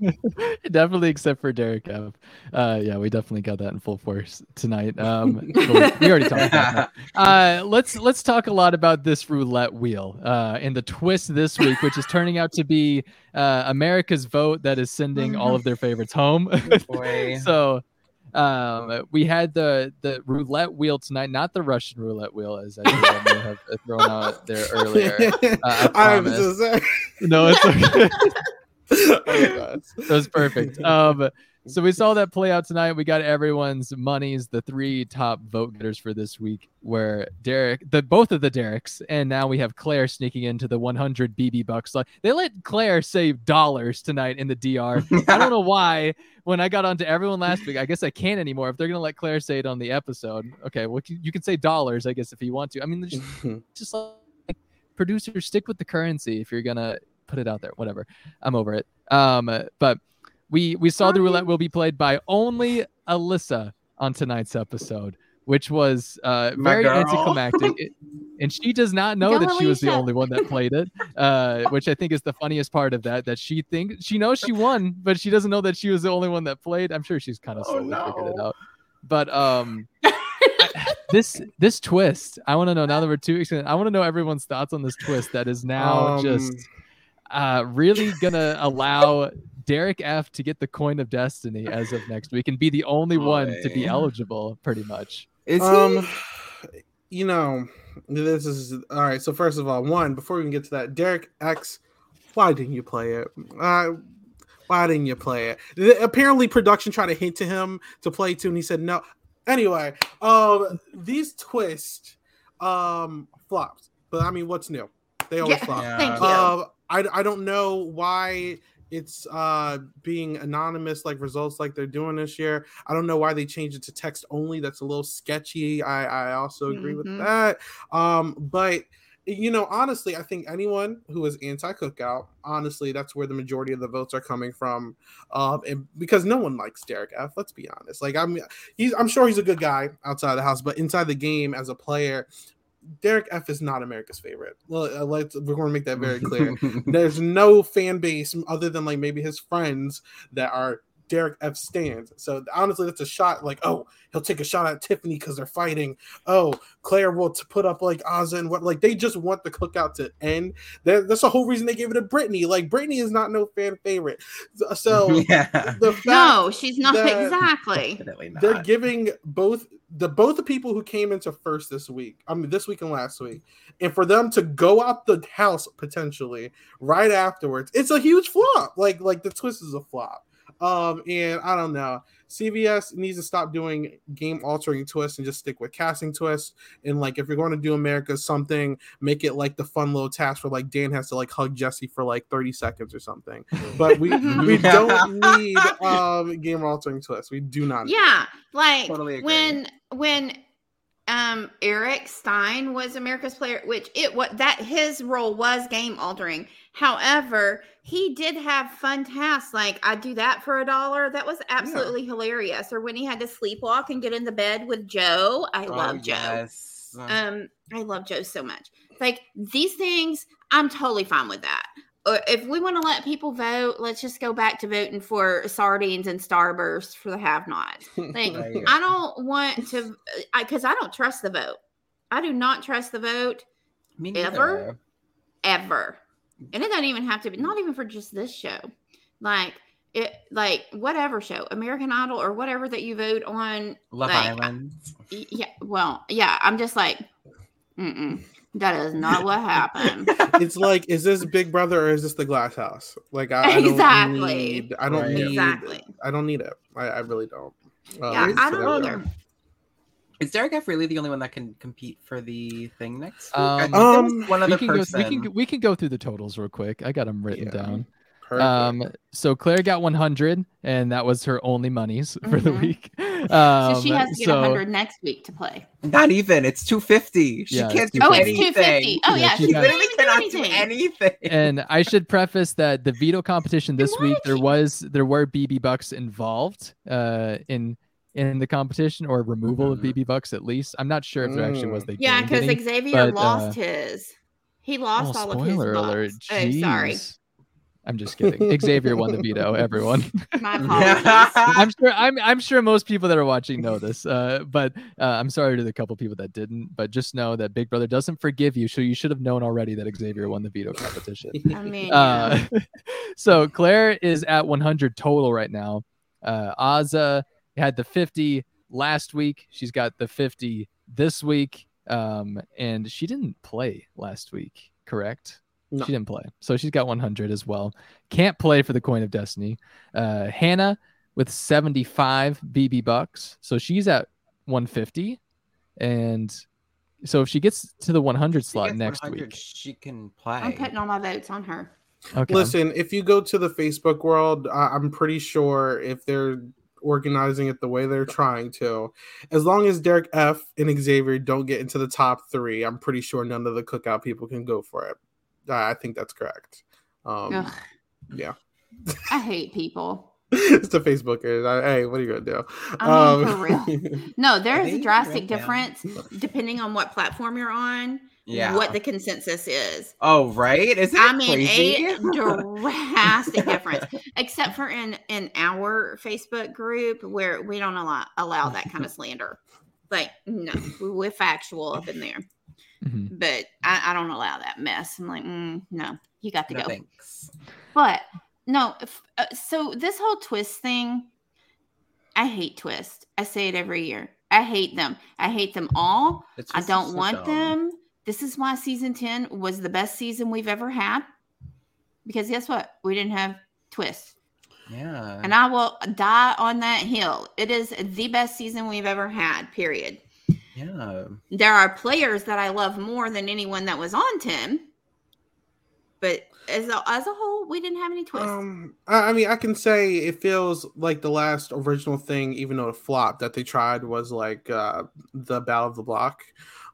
definitely except for Derek F. Uh, yeah, we definitely got that in full force tonight. Um, we already talked about that. Uh, let's let's talk a lot about this roulette wheel uh, and the twist this week, which is turning out to be uh, America's vote that is sending all of their favorites home. Boy. so um, we had the the roulette wheel tonight, not the Russian roulette wheel, as I think I may have thrown out there earlier. I I'm promise. so sorry. No, it's okay. Oh God. that was perfect. Um, so we saw that play out tonight. We got everyone's monies, the three top vote getters for this week were Derek, the both of the Derek's, and now we have Claire sneaking into the 100 BB bucks. They let Claire save dollars tonight in the DR. I don't know why. When I got onto everyone last week, I guess I can't anymore. If they're gonna let Claire say it on the episode, okay, well you you can say dollars, I guess, if you want to. I mean, just just like producers stick with the currency if you're gonna put it out there whatever i'm over it um but we we saw the roulette will be played by only alyssa on tonight's episode which was uh very girl. anticlimactic. It- and she does not know Go, that she was the only one that played it uh which i think is the funniest part of that that she thinks she knows she won but she doesn't know that she was the only one that played. I'm sure she's kind of Oh, slowly figured it out. But um this this twist i want to know now that we're two weeks in i want to know everyone's thoughts on this twist that is now Um, just uh really gonna allow derek f to get the coin of destiny as of next week and be the only one to be eligible pretty much Is he? um, you know, this is all right. So first of all, one before we even get to that, Derek X, why didn't you play it? Uh, why didn't you play it? The- apparently, production tried to hint to him to play too, and he said no. Anyway, um, these twists, um, flops. But I mean, what's new? They always Yeah. flop. Yeah. Thank you. Um, I I don't know why it's uh being anonymous like results like they're doing this year. I don't know why they changed it to text only. That's a little sketchy. I I also agree Mhm. with that. Um, but you know, honestly, I think anyone who is anti-cookout, honestly, that's where the majority of the votes are coming from. Um, and because no one likes Derek F. Let's be honest. Like I'm, he's, I'm sure he's a good guy outside the house, but inside the game as a player, Derek F. is not America's favorite. Well, uh, let's we're going to make that very clear. There's no fan base other than like maybe his friends that are Derek F. stands. So honestly, that's a shot. Like, oh, he'll take a shot at Tiffany because they're fighting. Oh, Claire will t- put up like Azah and what? Like they just want the cookout to end. That, that's the whole reason they gave it to Britini. Like Britini is not no fan favorite. So, so yeah. the fact No, she's not that- exactly. Definitely not. they're giving both the both the people who came into first this week i mean this week and last week and for them to go out the house potentially right afterwards it's a huge flop like like the twist is a flop um and i don't know. CBS needs to stop doing game altering twists and just stick with casting twists. And like if you're going to do america something make it like the fun little task where like dan has to like hug jesse for like 30 seconds or something. But we we don't need um game altering twists. We do not need Yeah, like Totally when when um Eric Stein was America's player, which it what that his role was game altering. However, he did have fun tasks like I do that for a dollar. That was absolutely hilarious. Or when he had to sleepwalk and get in the bed with Joe. I Oh, love Joe. yes. Um, I love Joe so much. Like these things, I'm totally fine with that. Or if we want to let people vote, let's just go back to voting for sardines and starburst for the have-nots. Like Right. I don't want to, because I, don't trust the vote. I do not trust the vote Me ever? ever, and it doesn't even have to be. Not even for just this show. Like it, like whatever show, American Idol or whatever that you vote on. Love Like, Island. Y- Yeah, well, yeah. I'm just like, mm-mm, that is not what happened. it's like, is this Big Brother or is this the Glass House? Like, I, I don't Exactly. need. I don't Right. need. exactly. I don't need it. I, I really don't. Um, Yeah, I so don't there either. Is Derek F really the only one that can compete for the thing next week? Um, I think Um, one we other can, go, we can we can go through the totals real quick i got them written Yeah. down Perfect. um so claire got 100 and that was her only monies for the Mhm. week So she Um, has to get so- 100 next week to play. Not even. It's two fifty. She Yeah, can't do 250. Oh, it's 250. Oh, Yeah, yeah. she She literally literally cannot do do anything. anything. and I should preface that the veto competition this week there was there were BB bucks involved uh in in the competition or removal of Mhm. BB Bucks at least. I'm not sure if there actually was Mm. they Yeah, because. Xavier but, lost uh, his. He lost Oh, all of his spoiler bucks. alert. Oh, sorry. Jeez. I'm just kidding. Xavier won the veto, everyone. My apologies. I'm sure I'm I'm sure most people that are watching know this. Uh, but uh, I'm sorry to the couple people that didn't. But just know that Big Brother doesn't forgive you. So you should have known already that Xavier won the veto competition. I mean, Uh, so Claire is at 100 total right now. Uh, Azah had the 50 last week. She's got the 50 this week. Um, and she didn't play last week, correct? No. She didn't play. So she's got 100 as well. Can't play for the Coin of Destiny. Uh, Hannah with 75 BB bucks. So she's at 150. And so if she gets to the 100 slot gets next 100, week. She can play. I'm putting all my votes on her. Okay. Listen, if you go to the Facebook world, I- I'm pretty sure if they're organizing it the way they're trying to, as long as Derek F and Xavier don't get into the top three, I'm pretty sure none of the cookout people can go for it. I I think that's correct. Um, Ugh, yeah, I hate people. it's the Facebookers. I, hey, what are you gonna do? I mean, for real. No, there is a drastic went down? difference depending on what platform you're on. Yeah. What the consensus is. Oh, right? Isn't I mean, crazy? a drastic difference. Except for in in our Facebook group where we don't allow allow that kind of slander. Like, no, we're factual up in there. Mhm. But I, I don't allow that mess. I'm like, mm, no, you got to No go. thanks. But no, if, uh, so this whole twist thing, I hate twist. I say it every year. I hate them. I hate them all. I don't so want dumb. them. This is why season 10 was the best season we've ever had. Because guess what? We didn't have twist. Yeah. And I will die on that hill. It is the best season we've ever had, period. Yeah. There are players that I love more than anyone that was on 10. But as a, as a whole, we didn't have any twists. Um, I, I mean, I can say it feels like the last original thing, even though it flopped, that they tried was like uh, the Battle of the Block.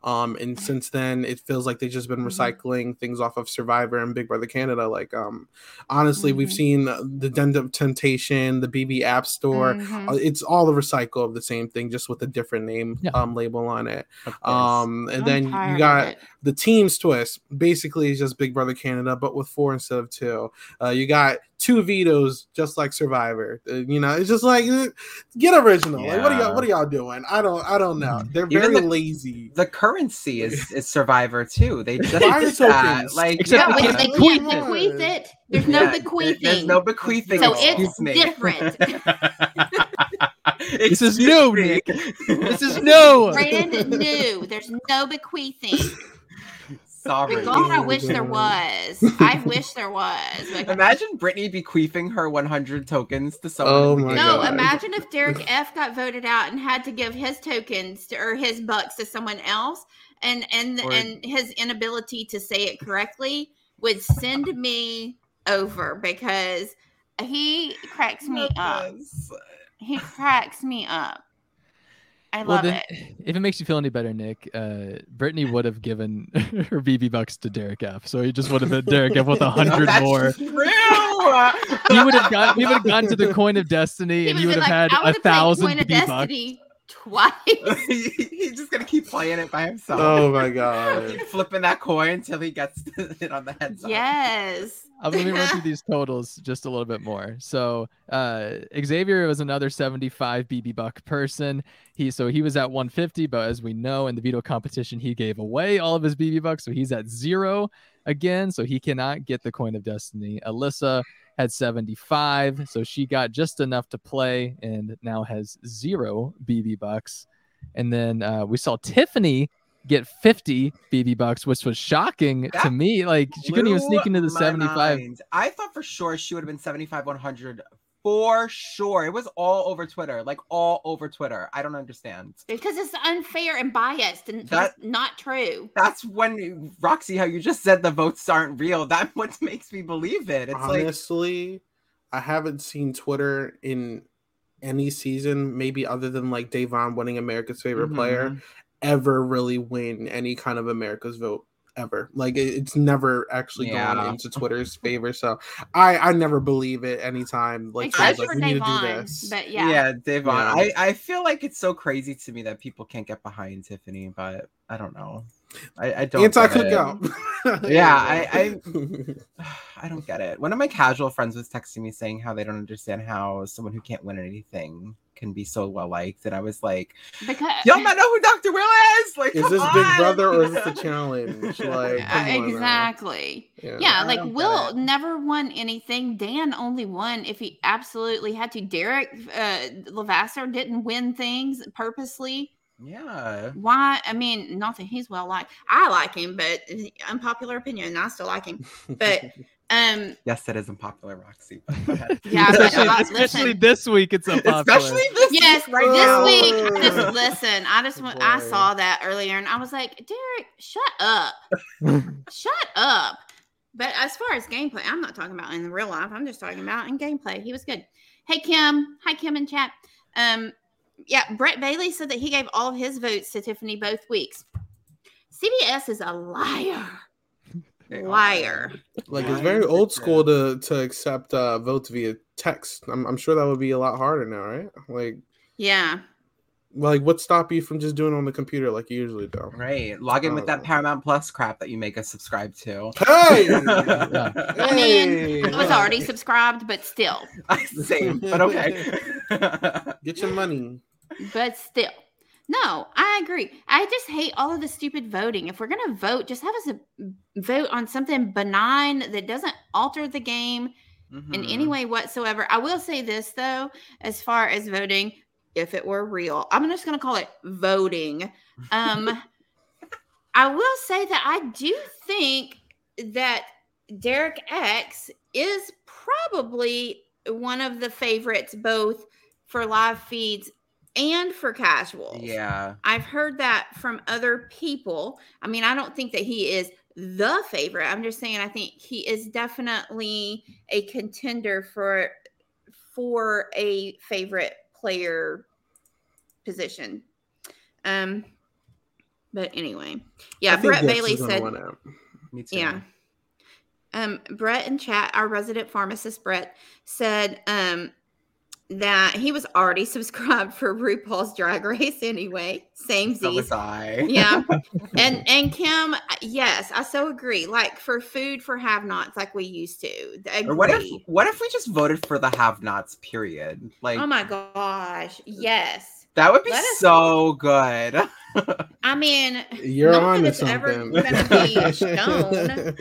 Um, and since then, it feels like they've just been Mhm. recycling things off of Survivor and Big Brother Canada. Like, um, honestly, we've Mhm. seen the Den of Temptation, the BB App Store. Mhm. Uh, It's all a recycle of the same thing, just with a different name Yeah. um, label on it. Um, and I'm then you got the team's twist basically is just Big Brother Canada, but with four instead of two. Uh, you got two vetoes, just like Survivor. Uh, you know, it's just like uh, get original. Like, what are y'all? What are y'all doing? I don't. I don't know. Mhm. They're Even very the- lazy. the currency is, is Survivor too. They just that. Like, Except Yeah, they but can't they can't bequeath it. There's no there- bequeathing. There's no bequeathing. So it's me. different. This is new. Nick. This is new. Brand new. There's no bequeathing. Sorry. God, I wish there was. I wish there was. Like, Imagine Britini bequeathing her 100 tokens to someone. Oh my game. no, God. imagine if Derek F got voted out and had to give his tokens to, or his bucks to someone else, and and Or- and his inability to say it correctly would send me over because he cracks me up. He cracks me up. I Well, love then, it. if it makes you feel any better, Nick, uh, Britini would have given her BB bucks to Derek F. So he just would have been Derek F with a No, hundred that's more. True. He would have got. He would have gone to the coin of destiny, and he would have been had a thousand BB bucks. Destiny twice. He's just gonna keep playing it by himself. Oh my god. Keep flipping that coin until he gets it on the head. side. yes. I'm gonna run through these totals just a little bit more. So uh, Xavier was another 75 BB buck person. He so he was at 150, but as we know in the veto competition, he gave away all of his BB bucks, so he's at zero again. So he cannot get the coin of destiny. Alyssa had 75, so she got just enough to play and now has zero BB bucks. And then uh, we saw Tiffany get 50 BB bucks, which was shocking to me. Like she couldn't even sneak into the 75. mind. I thought for sure she would have been 75, 100 for sure. It was all over Twitter, like all over Twitter. I don't understand. Because it's unfair and biased and That- not true. That's when Roxy, how you just said the votes aren't real. That what makes me believe it. It's like Honestly, I haven't seen Twitter in any season, maybe other than like Da'Vonne winning America's favorite player, Mhm. ever really win any kind of America's vote ever. Like it's never actually Yeah. gone into Twitter's favor. So I I never believe it anytime. Like, Except someone's for like, we need to do this. but Yeah, yeah. Da'Vonne. Yeah. I, I feel like it's so crazy to me that people can't get behind Tiffany, but I don't know. I, I don't Anti get it. cookout. Yeah, I- I don't get it. One of my casual friends was texting me saying how they don't understand how someone who can't win anything can be so well liked, and I was like, Because "Y'all not know who Dr. Will is? Like, is come this Big! Brother or is this a challenge? Like, come on exactly. Yeah. Yeah, like Will it. never won anything. Dan only won if he absolutely had to. Derek uh, Levasseur didn't win things purposely. Yeah. Why? I mean, not that he's well liked. I like him, but unpopular opinion. I still like him. But um, Yes, that is unpopular, Roxy. But go ahead. yeah, but especially, uh, especially listen. this week, it's unpopular. Especially this Yes, week right this week. I just listen. I just went. I saw that earlier, and I was like, Derek, shut up, shut up. But as far as gameplay, I'm not talking about in real life. I'm just talking about in gameplay. He was good. Hey Kim, hi Kim in chat. Um, yeah, Brett Bailey said that he gave all of his votes to Tiffany both weeks. CBS is a liar. Liar. Like it's very old school to to accept uh, votes via text. I'm, I'm sure that would be a lot harder now, right? Like, Yeah. like what stop you from just doing it on the computer like you usually do? Right. Log in with that Oh. Paramount Plus crap that you make us subscribe to. Hey, I mean, I was already subscribed, but still, Same, but okay. get your money. But still. No, I agree. I just hate all of the stupid voting. If we're going to vote, just have us a, vote on something benign that doesn't alter the game in any Mhm. way whatsoever. I will say this though, as far as voting, if it were real, I'm just going to call it voting. Um, I will say that I do think that Derek X is probably one of the favorites, both for live feeds and for casuals. Yeah. I've heard that from other people. I mean, I don't think that he is the favorite. I'm just saying I think he is definitely a contender for for a favorite player position. Um but anyway. Yeah, Brett Dex Bailey said. Me too. yeah. Um, Brett in chat, our resident pharmacist Brett, said um that he was already subscribed for RuPaul's Drag Race anyway. Same So was I. Yeah. And and Kim, yes, I so agree. Like for food for have-nots, like we used to. Or what if what if we just voted for the have-nots? Period. Like Oh my gosh, yes. that would be let us- so good. I mean, You're not on that to it's ever something. gonna be shown.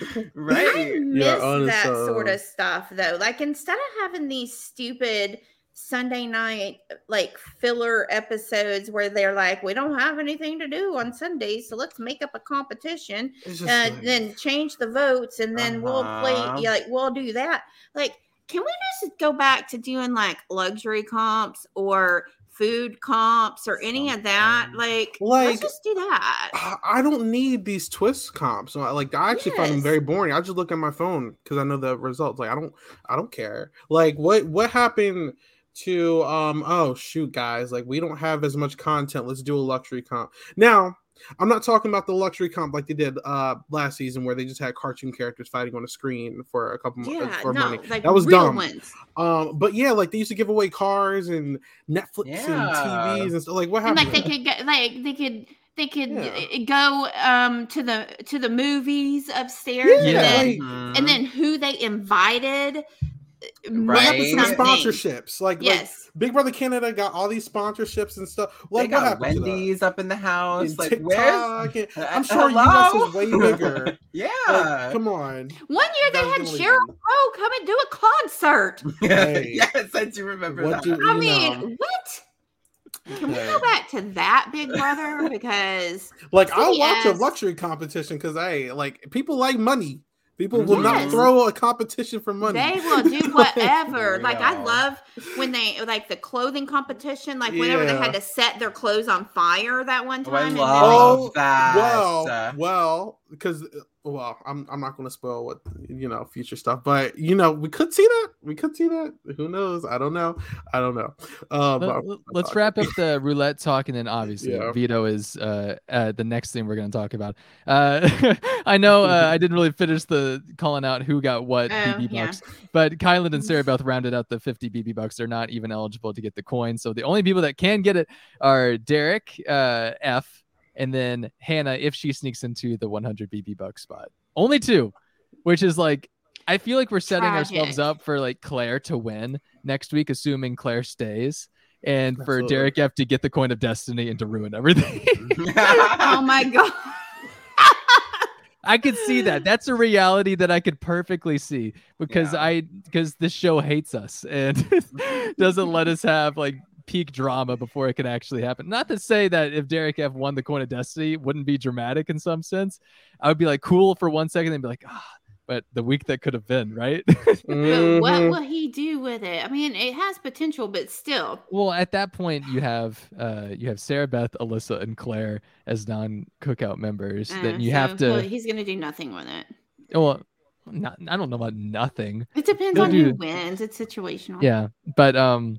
I miss on to that sort of stuff though. Like instead of having these stupid Sunday night like filler episodes where they're like, we don't have anything to do on Sundays, so let's make up a competition, uh, like- then change the votes, and then we'll play. Uh-huh. Yeah, like we'll do that. Like, can we just go back to doing like luxury comps or food comps or any of that? Like, Like- let's just do that. I I don't need these twist comps. Like I actually find them very boring. I just look at my phone because I know the results. Like I don't I don't care. Like what what happened to um oh shoot guys, like we don't have as much content. Let's do a luxury comp. Now, I'm not talking about the luxury comp like they did uh last season where they just had cartoon characters fighting on a screen for a couple mo- uh, Yeah, for no, money. like That was dumb. ones. Um but yeah, like they used to give away cars and Netflix and TVs and stuff. Like what and happened? like they could get like they could they could Yeah. uh, go um to the to the movies upstairs Yeah, and then like- Mhm. and then who they invited What Right. meant happened to something. sponsorships? Like, like yes Big Brother Canada got all these sponsorships and stuff. they Like, what happened Wendy's up in the house. that? Like, And where's? And- I'm sure hello? US is way bigger. yeah. Like, come on. one year they had gonna Sheryl Crow come and do a concert Hey. yes, I do remember What that. do- i mean know. what can we go back to that big brother because Like, I'll watch a luxury competition because, I like, people like money. People will not throw a competition for money. they will do whatever like i love when they like the clothing competition like whenever they had to set their clothes on fire that one Oh, I time and then love Oh, that. well, well, because well, I'm I'm not going to spoil what you know future stuff, but you know we could see that. We could see that. Who knows? I don't know. I don't know. Um, Let, us wrap up the roulette talk, and then obviously Yeah. veto is uh, uh, the next thing we're going to talk about. Uh, I know uh, I didn't really finish the calling out who got what Oh, BB yeah. bucks, but Kyland and Sarah both rounded out the 50 BB bucks. They're not even eligible to get the coin, so the only people that can get it are Derek uh, F. And then Hannah, if she sneaks into the 100 BB buck spot, only two, which is like, I feel like we're setting ourselves up for like Claire to win next week, assuming Claire stays, and for Absolutely. Derek F to get the coin of destiny and to ruin everything. oh my god. I could see that. That's a reality that I could perfectly see because Yeah. I because this show hates us and doesn't let us have like peak drama before it can actually happen. Not to say that if Derek F won the coin of destiny wouldn't be dramatic in some sense. I would be like cool for one second and be like, ah, but the week that could have been, right? But what will he do with it? I mean, it has potential, but still. well, at that point you have uh you have Sarah Beth, Alyssa, and Claire as non cookout members. uh, then you so have to he'll- He's gonna do nothing with it. well not I don't know about nothing. It depends He'll on do- who wins. It's situational. Yeah, but um,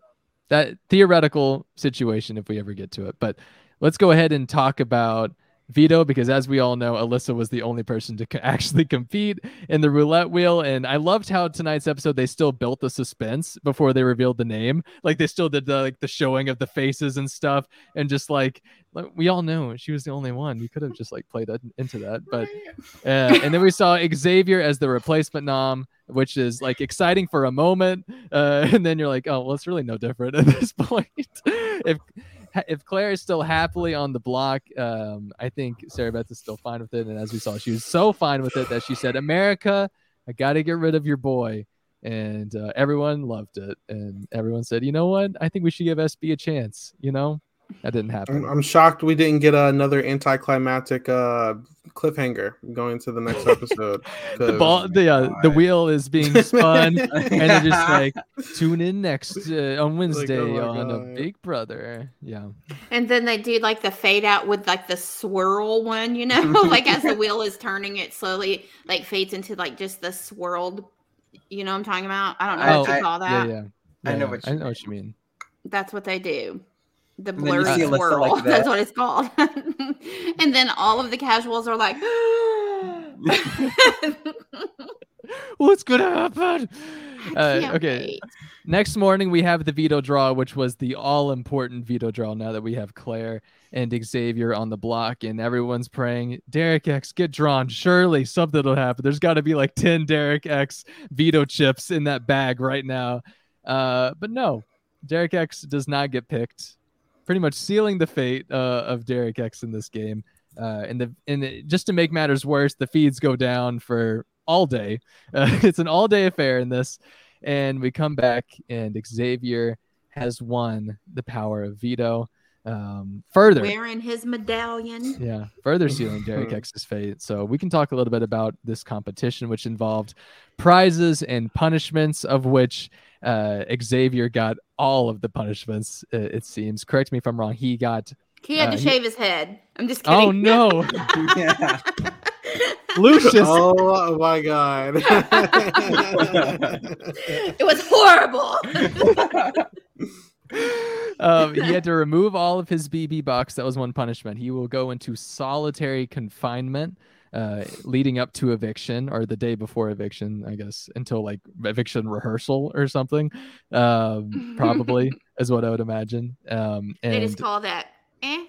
that theoretical situation if we ever get to it. But let's go ahead and talk about veto because, as we all know, Alyssa was the only person to co- actually compete in the roulette wheel, and I loved how tonight's episode they still built the suspense before they revealed the name. Like they still did the like the showing of the faces and stuff, and just like. like, We all know she was the only one. You could have just like played that into that, but uh, and then we saw Xavier as the replacement nom, which is like exciting for a moment, uh, and then you're like, oh, well, it's really no different at this point. if if Claire is still happily on the block, um, I think Sarah Beth is still fine with it. And as we saw, she was so fine with it that she said, "America, I got to get rid of your boy." And uh, everyone loved it, and everyone said, "You know what? I think we should give SB a chance." You know, that didn't happen. I'm, I'm shocked we didn't get another anticlimactic uh, cliffhanger going to the next episode. the 'cause- ball, the uh, the wheel is being spun. and they're just like tune in next uh, on Wednesday oh my on a Big Brother. Yeah, And then they do like the fade out with like the swirl one, you know, like as the wheel is turning, it slowly like fades into like just the swirled. You know what I'm talking about? I don't know I- what you I- call yeah, that. yeah. I know Yeah, what I you know what you mean. That's what they do. The And then you blurry swirl. like That's what it's called. and then all of the casuals are like, What's gonna happen? Uh, okay, wait. next morning we have the veto draw, which was the all important veto draw. Now that we have Claire and Xavier on the block, and everyone's praying, Derek X get drawn. Surely something will happen. There's got to be like ten Derek X veto chips in that bag right now. Uh, but no, Derek X does not get picked, pretty much sealing the fate uh, of Derek X in this game. Uh, and the and it- just to make matters worse, the feeds go down for all day. Uh, it's an all day affair in this, and we come back and Xavier has won the power of veto. Um, further, Wearing his medallion. yeah, further sealing Derek X's fate. So we can talk a little bit about this competition, which involved prizes and punishments, of which uh, Xavier got all of the punishments. uh, It seems. Correct me if I'm wrong. He got. He had Uh, to he- shave his head. I'm just kidding. Oh no, yeah. Lucius! oh my god. it was horrible. um, he had to remove all of his BB bucks. That was one punishment. He will go into solitary confinement, uh, leading up to eviction or the day before eviction, I guess, until like eviction rehearsal or something. Um, probably is what I would imagine. Um, they and just call that eh.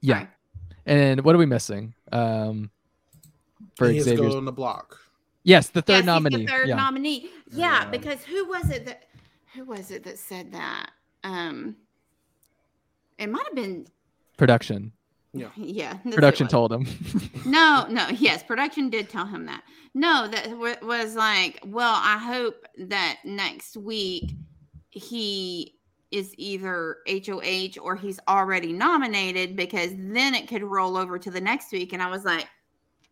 yeah. Sorry. And what are we missing? Um, for he Xavier's, on the block. yes, the third Yes, he's the nominee. third yeah. nominee. Yeah, Yeah. because who was it that who was it that said that? Um it might have been Production. Yeah. Yeah. who Production told him. No, no, yes, production did tell him that. No, that w- was like, well, I hope that next week he is either HOH or he's already nominated because then it could roll over to the next week. And I was like,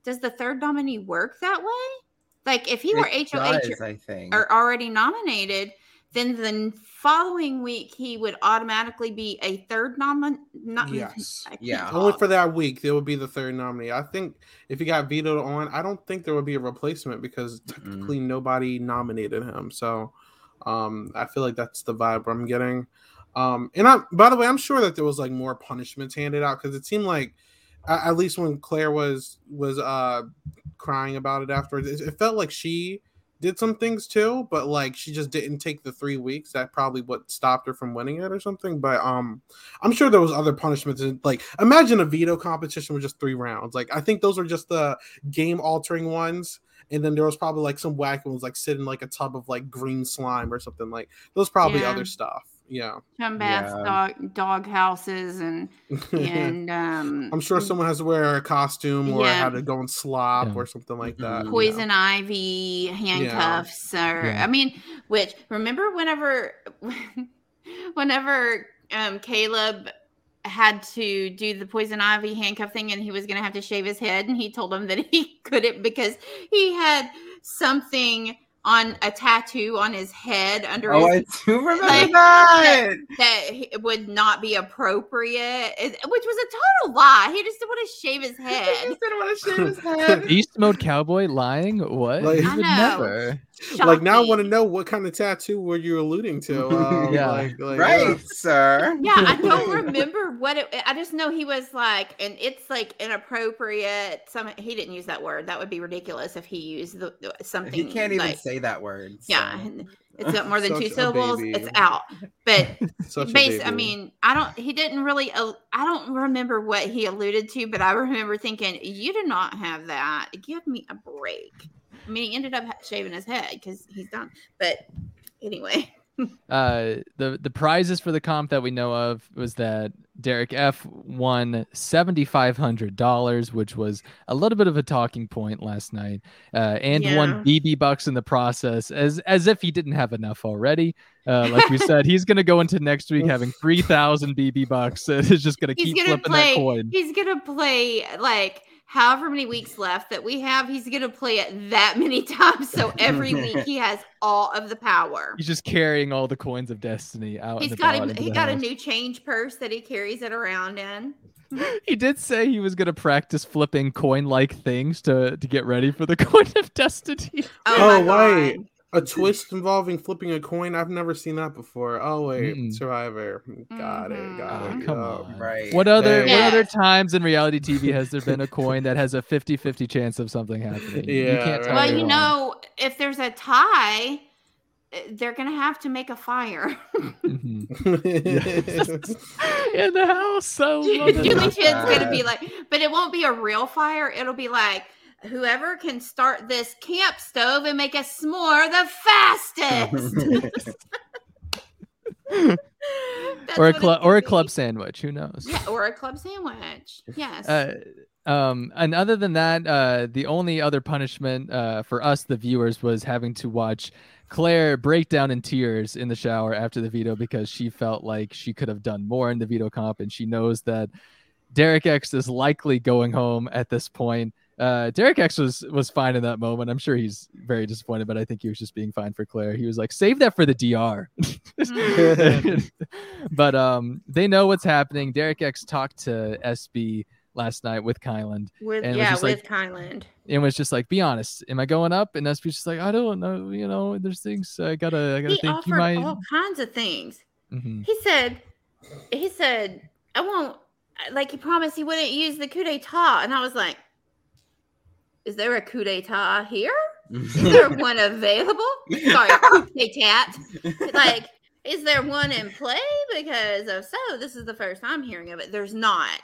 does the third nominee work that way? Like, if he were It HOH does, I think. or already nominated, then the following week he would automatically be a third nominee. Not Yes. Yeah. Only for that week, there would be the third nominee. I think if he got vetoed on, I don't think there would be a replacement because technically nobody nominated him. So um, I feel like that's the vibe I'm getting. Um, and I, by the way, I'm sure that there was like more punishments handed out because it seemed like, at least when Claire was was uh crying about it afterwards, it, it felt like she did some things too, but like she just didn't take the three weeks. That probably what stopped her from winning it or something. But um, I'm sure there was other punishments. And like, imagine a veto competition with just three rounds. Like, I think those were just the game altering ones. And then there was probably like some whack ones, like sit in like a tub of like green slime or something. Like those probably Yeah. other stuff. Yeah, Chum baths, Yeah. dog dog houses, and and um, I'm sure someone has to wear a costume or Yeah. had to go and slop Yeah. or something like that. Mhm. poison ivy handcuffs, or Yeah. I mean, which remember whenever, whenever um Caleb had to do the poison ivy handcuff thing and he was going to have to shave his head and he told him that he couldn't because he had something on a tattoo on his head under Oh, his I do remember Like, that. that he- would not be appropriate, it- which was a total lie. He just didn't want to shave his head. He just didn't want to shave his head. Beast mode cowboy lying? What? Like- He I would know. never. Like now I want to know what kind of tattoo were you alluding to? Um, Yeah. like, like, right, uh, sir. Yeah, I don't remember what it. I just know he was like, and it's like inappropriate. Some he didn't use that word. That would be ridiculous if he used the, the- something. He can't even like, say that word. so. Yeah, it's got more than Such two syllables. baby. It's out. But such Base, I mean, I don't. He didn't really. al- I don't remember what he alluded to, but I remember thinking, "You do not have that. Give me a break." I mean, he ended up shaving his head because he's done. But anyway, Uh, the the prizes for the comp that we know of was that Derek F won seventy five hundred dollars, which was a little bit of a talking point last night, uh, and won BB bucks in the process, as as if he didn't have enough already. Uh, like we said, he's gonna go into next week having three thousand BB bucks. It's just gonna he's keep gonna flipping play. that coin. He's gonna play like however many weeks left that we have. He's gonna play it that many times. So every week he has all of the power. He's just carrying all the coins of destiny out. He's got about him. He the got a new change purse that he carries it around in. He did say he was gonna practice flipping coin-like things to to get ready for the coin of destiny. Oh, my oh, wait. God. a twist involving flipping a coin. I've never seen that before. Oh wait, Mm-mm. Survivor. Got it. Got Oh, it. come yeah. on. Right. What other Yeah. what other times in reality TV has there been a coin that has a 50-50 chance of something happening? you Yeah, can't tell right. Well, you know, if there's a tie, they're gonna have to make a fire. Mhm. in the house. I love it. Julie Chen's gonna be like, but it won't be a real fire. It'll be like whoever can start this camp stove and make a s'more the fastest. Or a club or a club sandwich. Who knows? Yeah, or a club sandwich. Yes. Uh, um, and other than that, uh, the only other punishment uh, for us, the viewers, was having to watch Claire break down in tears in the shower after the veto because she felt like she could have done more in the veto comp, and she knows that Derek X is likely going home at this point. Uh, Derek X was was fine in that moment. I'm sure he's very disappointed, but I think he was just being fine for Claire. He was like, "Save that for the DR." but um, they know what's happening. Derek X talked to SB last night with Kyland with and yeah, with like- Kyland. and was just like, "Be honest, am I going up?" And SB's just like, "I don't know. You know, there's things I gotta, I gotta He think you offered might." all kinds of things. Mhm. He said, he said, I won't. Like he promised he wouldn't use the coup d'état, and I was like, is there a coup d'état here? Is there one available? Sorry, coup d'état. Like, is there one in play? Because if so, this is the first I'm hearing of it. There's not,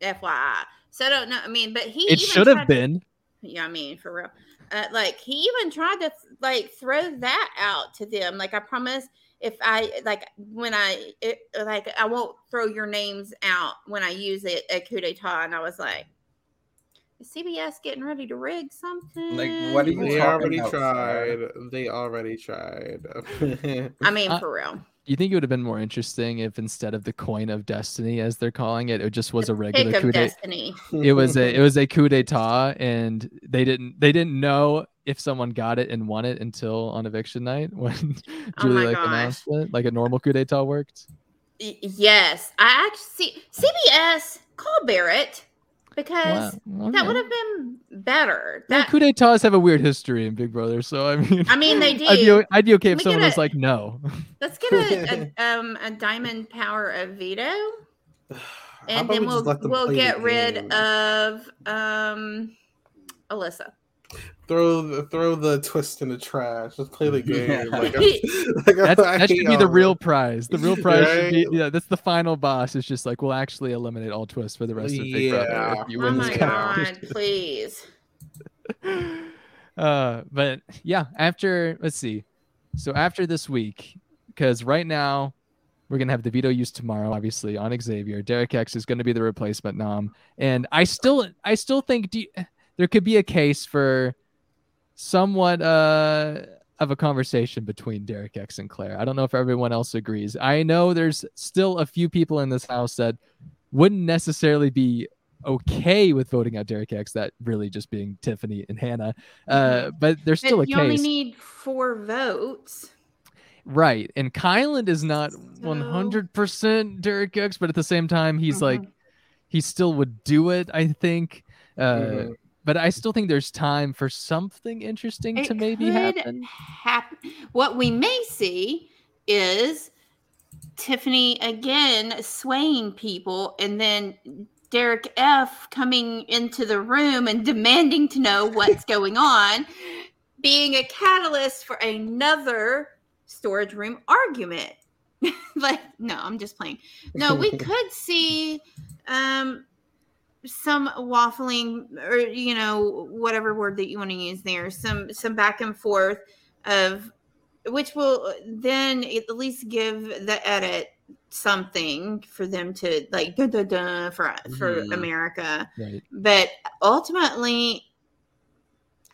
FYI. So I don't know. I mean, but he It should have tried to- been. yeah, I mean, for real. Uh, like he even tried to like throw that out to them. Like I promise, if I like when I it, like I won't throw your names out when I use it at coup d'état. And I was like, is CBS getting ready to rig something? Like, what are you They talking already about, tried. sir? They already tried. I mean, Uh, for real. You think it would have been more interesting if instead of the coin of destiny, as they're calling it, it just was a regular coup d'état? destiny. It was a it was a coup d'état, and they didn't they didn't know if someone got it and won it until on eviction night when Oh Julie like gosh. announced it, like a normal coup d'état worked. Yes, I actually CBS call Barrett because Wow, that okay. would have been better. Yeah, That coup d'états have a weird history in Big Brother, so I mean, I mean, they I'd be, do. o- I'd be okay if Let someone get was like, no. let's get a, a um a diamond power of veto, and then we we'll just we'll get rid game? of um Alyssa. Throw the throw the twist in the trash. Just play the game. Yeah. Like, like, That's, I that should be the real prize. The real prize should be yeah. That's the final boss. It's just like we'll actually eliminate all twists for the rest of Big Brother Yeah. if you Oh win my this God. god, please. uh, but yeah, after let's see. So after this week, because right now we're gonna have the veto use tomorrow, obviously on Xavier. Derek X is gonna be the replacement nom, and I still, I still think do you- there could be a case for somewhat uh of a conversation between Derek X and Claire. I don't know if everyone else agrees. I know there's still a few people in this house that wouldn't necessarily be okay with voting out Derek X, that really just being Tiffany and Hannah. Uh, but there's still But a you only need four votes. right. And Kyland is not 100% Derek X, but at the same time, he's like, Mhm. he still would do it, I think. Uh, Mhm. But I still think there's time for something interesting It to maybe happen. hap- What we may see is Tiffany again swaying people, and then Derek F coming into the room and demanding to know what's going on, being a catalyst for another storage room argument. like, no, I'm just playing. No, we could see um some waffling or you know whatever word that you want to use there some some back and forth of which will then at least give the edit something for them to like da, da, da, for for Mhm. america Right. but ultimately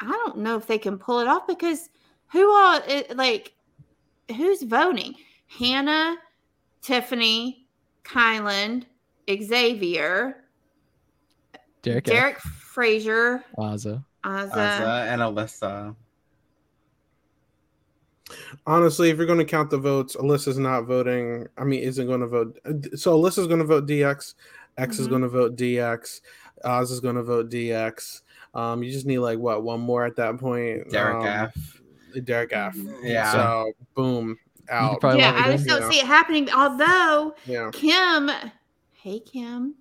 i don't know if they can pull it off because who all like who's voting hannah tiffany kyland xavier Derek, F, derek frazier Azah. Azah. Azah and Alyssa. Honestly, if you're going to count the votes, Alyssa's not voting. I mean, isn't going to vote. So Alyssa's going to vote DX. X is Mhm. going to vote DX. Oz is going to vote DX. Um, you just need like what one more at that point. Derek um, F. Derek F. Yeah. So boom, out. probably yeah, I just don't Yeah. see it happening. Although Yeah. Kim, hey Kim,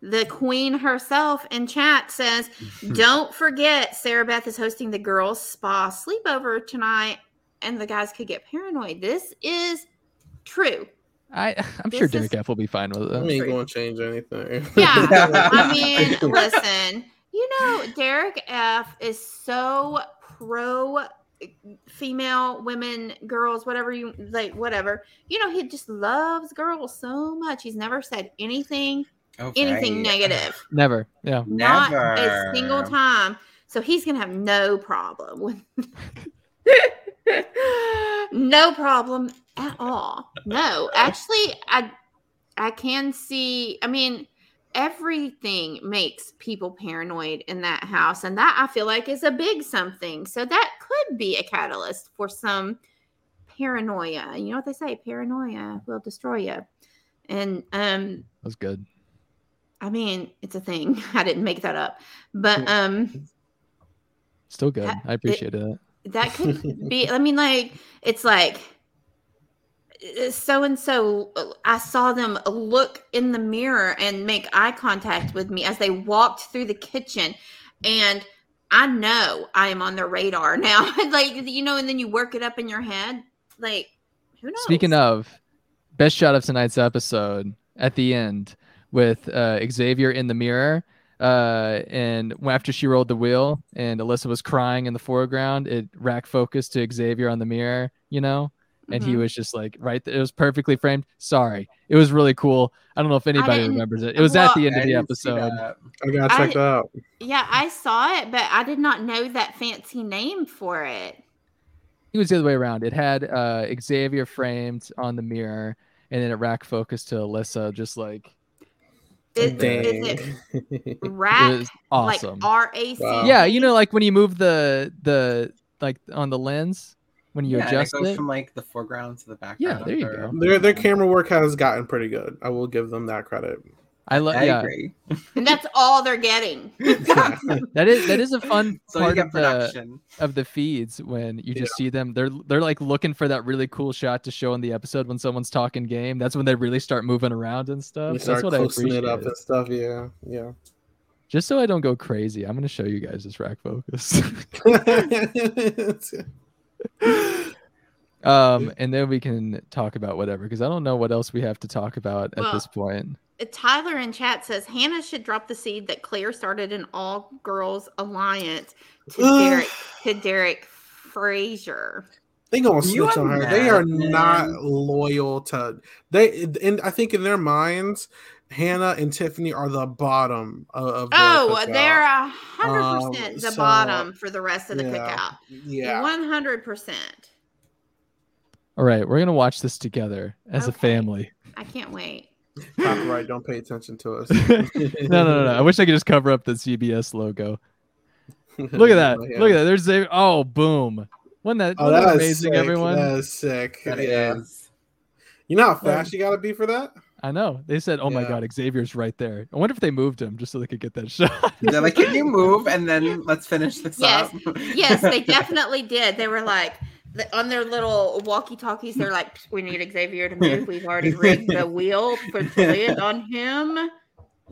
the queen herself in chat says, "Don't forget, Sarah Beth is hosting the girls' spa sleepover tonight, and the guys could get paranoid." This is true. I, I'm This sure is- Derek F will be fine with it. I mean, ain't True. going to change anything. Yeah, I mean, listen, you know, Derek F is so pro female, women, girls, whatever you like, whatever. You know, he just loves girls so much. He's never said anything, anything negative, Never. Yeah. not a single time. So he's gonna have no problem with. no problem at all. No, actually, I I can see. I mean, everything makes people paranoid in that house, and that I feel like is a big something. So that could be a catalyst for some paranoia. You know what they say? Paranoia will destroy you. And um, That was good. I mean, it's a thing. I didn't make that up, but um. Still good. That- I appreciate it. that could be i mean like it's like so and so i saw them look in the mirror and make eye contact with me as they walked through the kitchen and i know i am on their radar now like you know and then you work it up in your head like who knows Speaking of best shot of tonight's episode at the end with uh, Xavier in the mirror. Uh, and after she rolled the wheel and Alyssa was crying in the foreground, it rack focused to Xavier on the mirror, you know, and he Mhm. was just like right. There. It was perfectly framed. Sorry, it was really cool. I don't know if anybody remembers it. It was at the end of the episode. I gotta check I- out. yeah i saw it but i did not know that fancy name for it It was the other way around. It had uh, Xavier framed on the mirror, and then it rack focused to Alyssa, just like Is, Dang. is it It rack? was awesome. Like R A C. Wow. yeah, you know, like when you move the the like on the lens when you yeah, adjust it goes it. from like the foreground to the background. Yeah, there you or- go. their their camera work has gotten pretty good. I will give them that credit. I love. Yeah, agree. And that's all they're getting. that is that is a fun So part get of the of the feeds when you just see them. They're they're like looking for that really cool shot to show in the episode when someone's talking game. That's when they really start moving around and stuff. We That's start what I closing appreciate. it up and stuff. Yeah, yeah. Just so I don't go crazy, I'm gonna show you guys this rack focus. um, and then we can talk about whatever because I don't know what else we have to talk about at this point. Tyler in chat says Hannah should drop the seed that Claire started an all girls alliance to Derek to Derek Frazier. they gonna Can switch on her. They are imagine? not loyal to they. And I think in their minds, Hannah and Tiffany are the bottom of. of the Oh, cookout. they're a hundred Um, percent the so, bottom for the rest of the yeah. cookout. yeah. One hundred percent. All right, we're gonna watch this together as a family. I can't wait. Copyright. Don't pay attention to us. no, no, no, no. I wish I could just cover up the CBS logo. Look at that. Yeah. Look at that. There's a oh boom. Wasn't that, Oh, wasn't that that is amazing, sick. everyone? That is sick. That yeah. is- You know how fast you got to be for that? I know. They said, "Oh my God, Xavier's right there." I wonder if they moved him just so they could get that shot. They're like, can you move and then let's finish this Yes. up? Yes, they definitely did. They were like the- on their little walkie-talkies. They're like, "We need Xavier to move. We've already rigged the wheel for to land on him."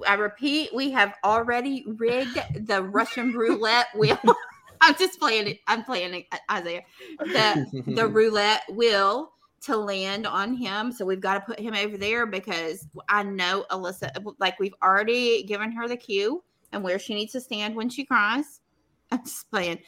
I repeat, we have already rigged the Russian roulette wheel. I'm just playing it. I'm playing it, uh, Isaiah. The the roulette wheel to land on him. So we've got to put him over there because I know Alyssa, like we've already given her the cue and where she needs to stand when she cries. I'm just playing.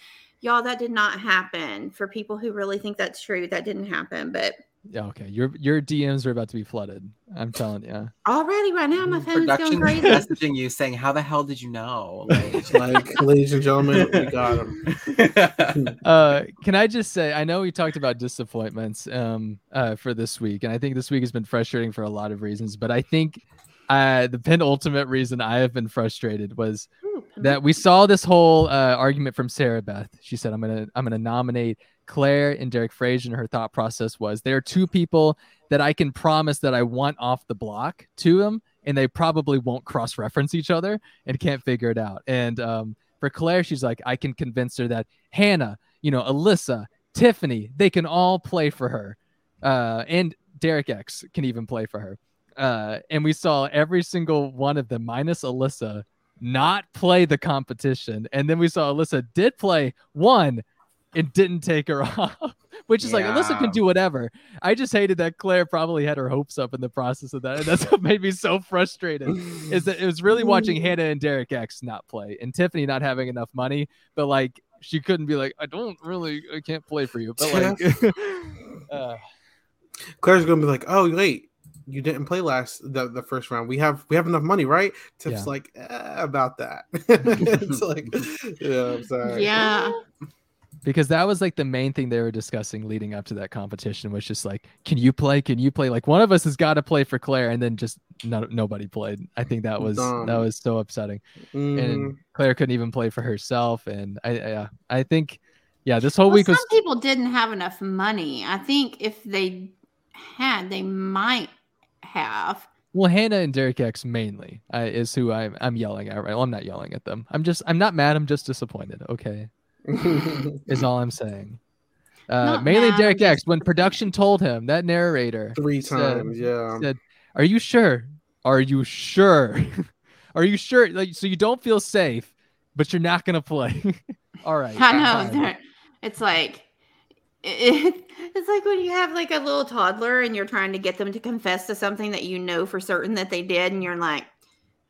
Y'all, that did not happen. For people who really think that's true, that didn't happen. But yeah, okay. Your your DMs are about to be flooded. I'm telling you. already right now, my phone's going Production crazy. messaging you saying, "How the hell did you know?" Like, like, ladies and gentlemen, we got him. Uh, can I just say, I know we talked about disappointments um uh for this week, and I think this week has been frustrating for a lot of reasons. But I think uh the penultimate reason I have been frustrated was that we saw this whole uh, argument from Sarah Beth. She said, "I'm gonna I'm gonna nominate Claire and Derek Frazier." And her thought process was, there are two people that I can promise that I want off the block to them, and they probably won't cross reference each other and can't figure it out. And um, for Claire, she's like, I can convince her that Hannah, you know, Alyssa, Tiffany, they can all play for her, uh, and Derek X can even play for her. Uh, and we saw every single one of them, minus Alyssa, not play the competition. And then we saw Alyssa did play one and didn't take her off, which is like Alyssa can do whatever. I just hated that Claire probably had her hopes up in the process of that. And that's what made me so frustrated. Is that it was really watching Hannah and Derek X not play and Tiffany not having enough money, but like she couldn't be like, I don't really, I can't play for you. But like, uh, Claire's gonna be like, "Oh wait, you didn't play last the, the first round. We have we have enough money, right?" Tiff's Yeah. like, eh, "About that." it's like, yeah, I'm sorry. Yeah. because that was like the main thing they were discussing leading up to that competition was just like can you play can you play like one of us has got to play for claire and then just no, nobody played i think that was that was so upsetting Mhm. and claire couldn't even play for herself and i i, I think yeah this whole Well, week some was people didn't have enough money. I think if they had, they might have. well hannah and derek x mainly uh, is who i'm i'm yelling at right well i'm not yelling at them i'm just i'm not mad i'm just disappointed okay is all i'm saying uh mainly mad, I'm derek x when production told him that narrator Three said- times, yeah. said, "Are you sure? Are you sure? Are you sure? Like, so you don't feel safe, but you're not gonna play. All right. I know. It's like it, it's like when you have like a little toddler and you're trying to get them to confess to something that you know for certain that they did, and you're like,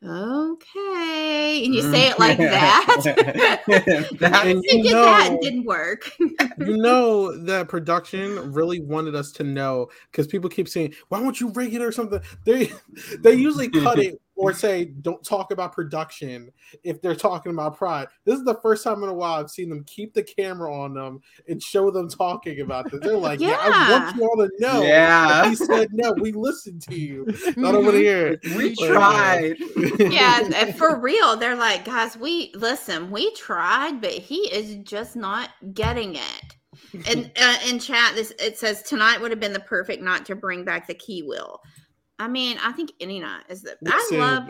okay, and you say it like mm-hmm. that. That- And you did that know- didn't work. you know that production really wanted us to know because people keep saying, "Why won't you rig it or something?" They they usually cut it or say don't talk about production if they're talking about pride. This is the first time in a while I've seen them keep the camera on them and show them talking about this. They're like, yeah, I want you all to know. Yeah. He said no, we listened to you. I don't want to hear it. We Like, tried. yeah, and for real, they're like, guys, we listen, we tried, but he is just not getting it. And uh, in chat, this it says tonight would have been the perfect night to bring back the key wheel. I mean, I think any night is the. I Listen, love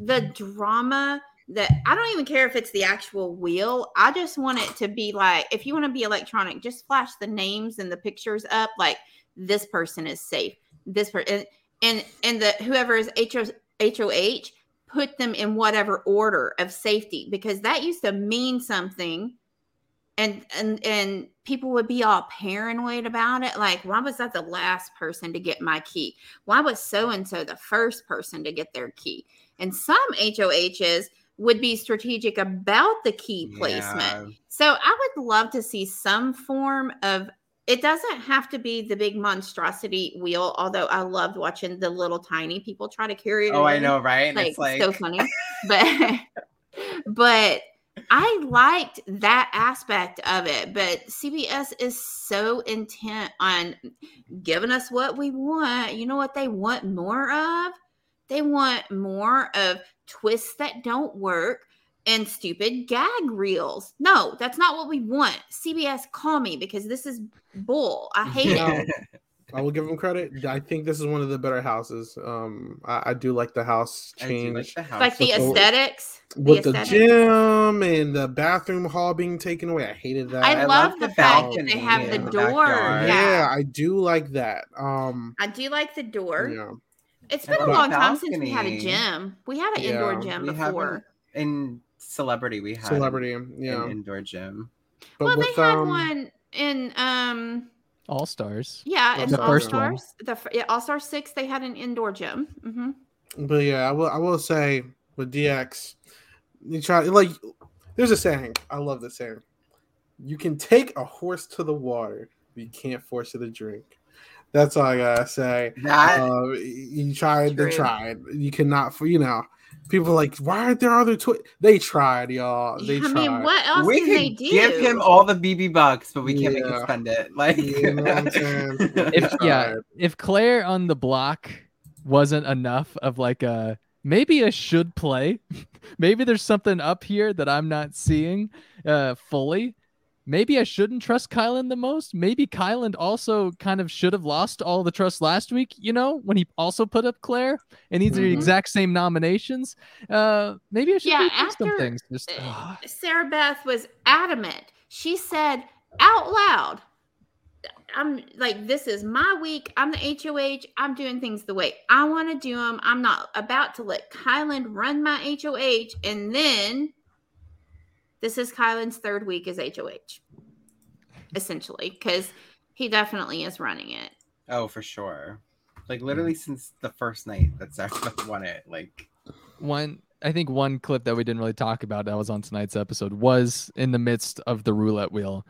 the drama that I don't even care if it's the actual wheel. I just want it to be like if you want to be electronic, just flash the names and the pictures up. Like this person is safe. This person and and the whoever is HO, HOH put them in whatever order of safety because that used to mean something. And and and people would be all paranoid about it. Like, why was that the last person to get my key? Why was so and so the first person to get their key? And some HOHs would be strategic about the key placement. Yeah. So I would love to see some form of it doesn't have to be the big monstrosity wheel, although I loved watching the little tiny people try to carry it. Oh, I know, right? Like, it's like so funny. But but I liked that aspect of it. But CBS is so intent on giving us what we want. You know what they want more of? They want more of twists that don't work and stupid gag reels. No, that's not what we want. CBS, call me because this is bull. I hate it. I will give them credit. I think this is one of the better houses. Um, I, I do like the house I do change like the house. Like the With the- aesthetics. with the aesthetics. gym and the bathroom hall being taken away. I hated that. I, I love, love the, the fact that they have in the the door. yeah. Yeah. I do like that. Um, I do like the door. yeah. It's I been a long the time since we had a gym. We had an indoor gym we before. in celebrity we had Celebrity, an yeah. indoor gym. But well, with they had um, one in um All stars. yeah, in The All first one. Stars. The yeah, All Star Six, they had an indoor gym. hmm But yeah, I will. I will say with DX, you try like. There's a saying. I love this saying. You can take a horse to the water, but you can't force it to drink. That's all I gotta say. That Uh, you tried. They tried. You cannot. For you know, people are like, why aren't there other twi-? They tried, y'all. They I tried. mean, what else we can they could do? give him all the BB bucks, but we can't make him spend it. Like, You know what I'm saying? If yeah, if Claire on the block wasn't enough of like a maybe a should play, maybe there's something up here that I'm not seeing uh fully. Maybe I shouldn't trust Kyland the most. Maybe Kyland also kind of should have lost all the trust last week, you know, when he also put up Claire and these are the Mhm. exact same nominations. Uh maybe I should Yeah, rethink some things. Just Uh, ah. Sarah Beth was adamant. She said out loud, I'm like, this is my week. I'm the HOH. I'm doing things the way I want to do them. I'm not about to let Kyland run my HOH. And then this is Kyland's third week as HOH, essentially, because he definitely is running it. oh, for sure. Like hmm. literally since the first night that Sarah won it. Like, one I think one clip that we didn't really talk about that was on tonight's episode was in the midst of the roulette wheel.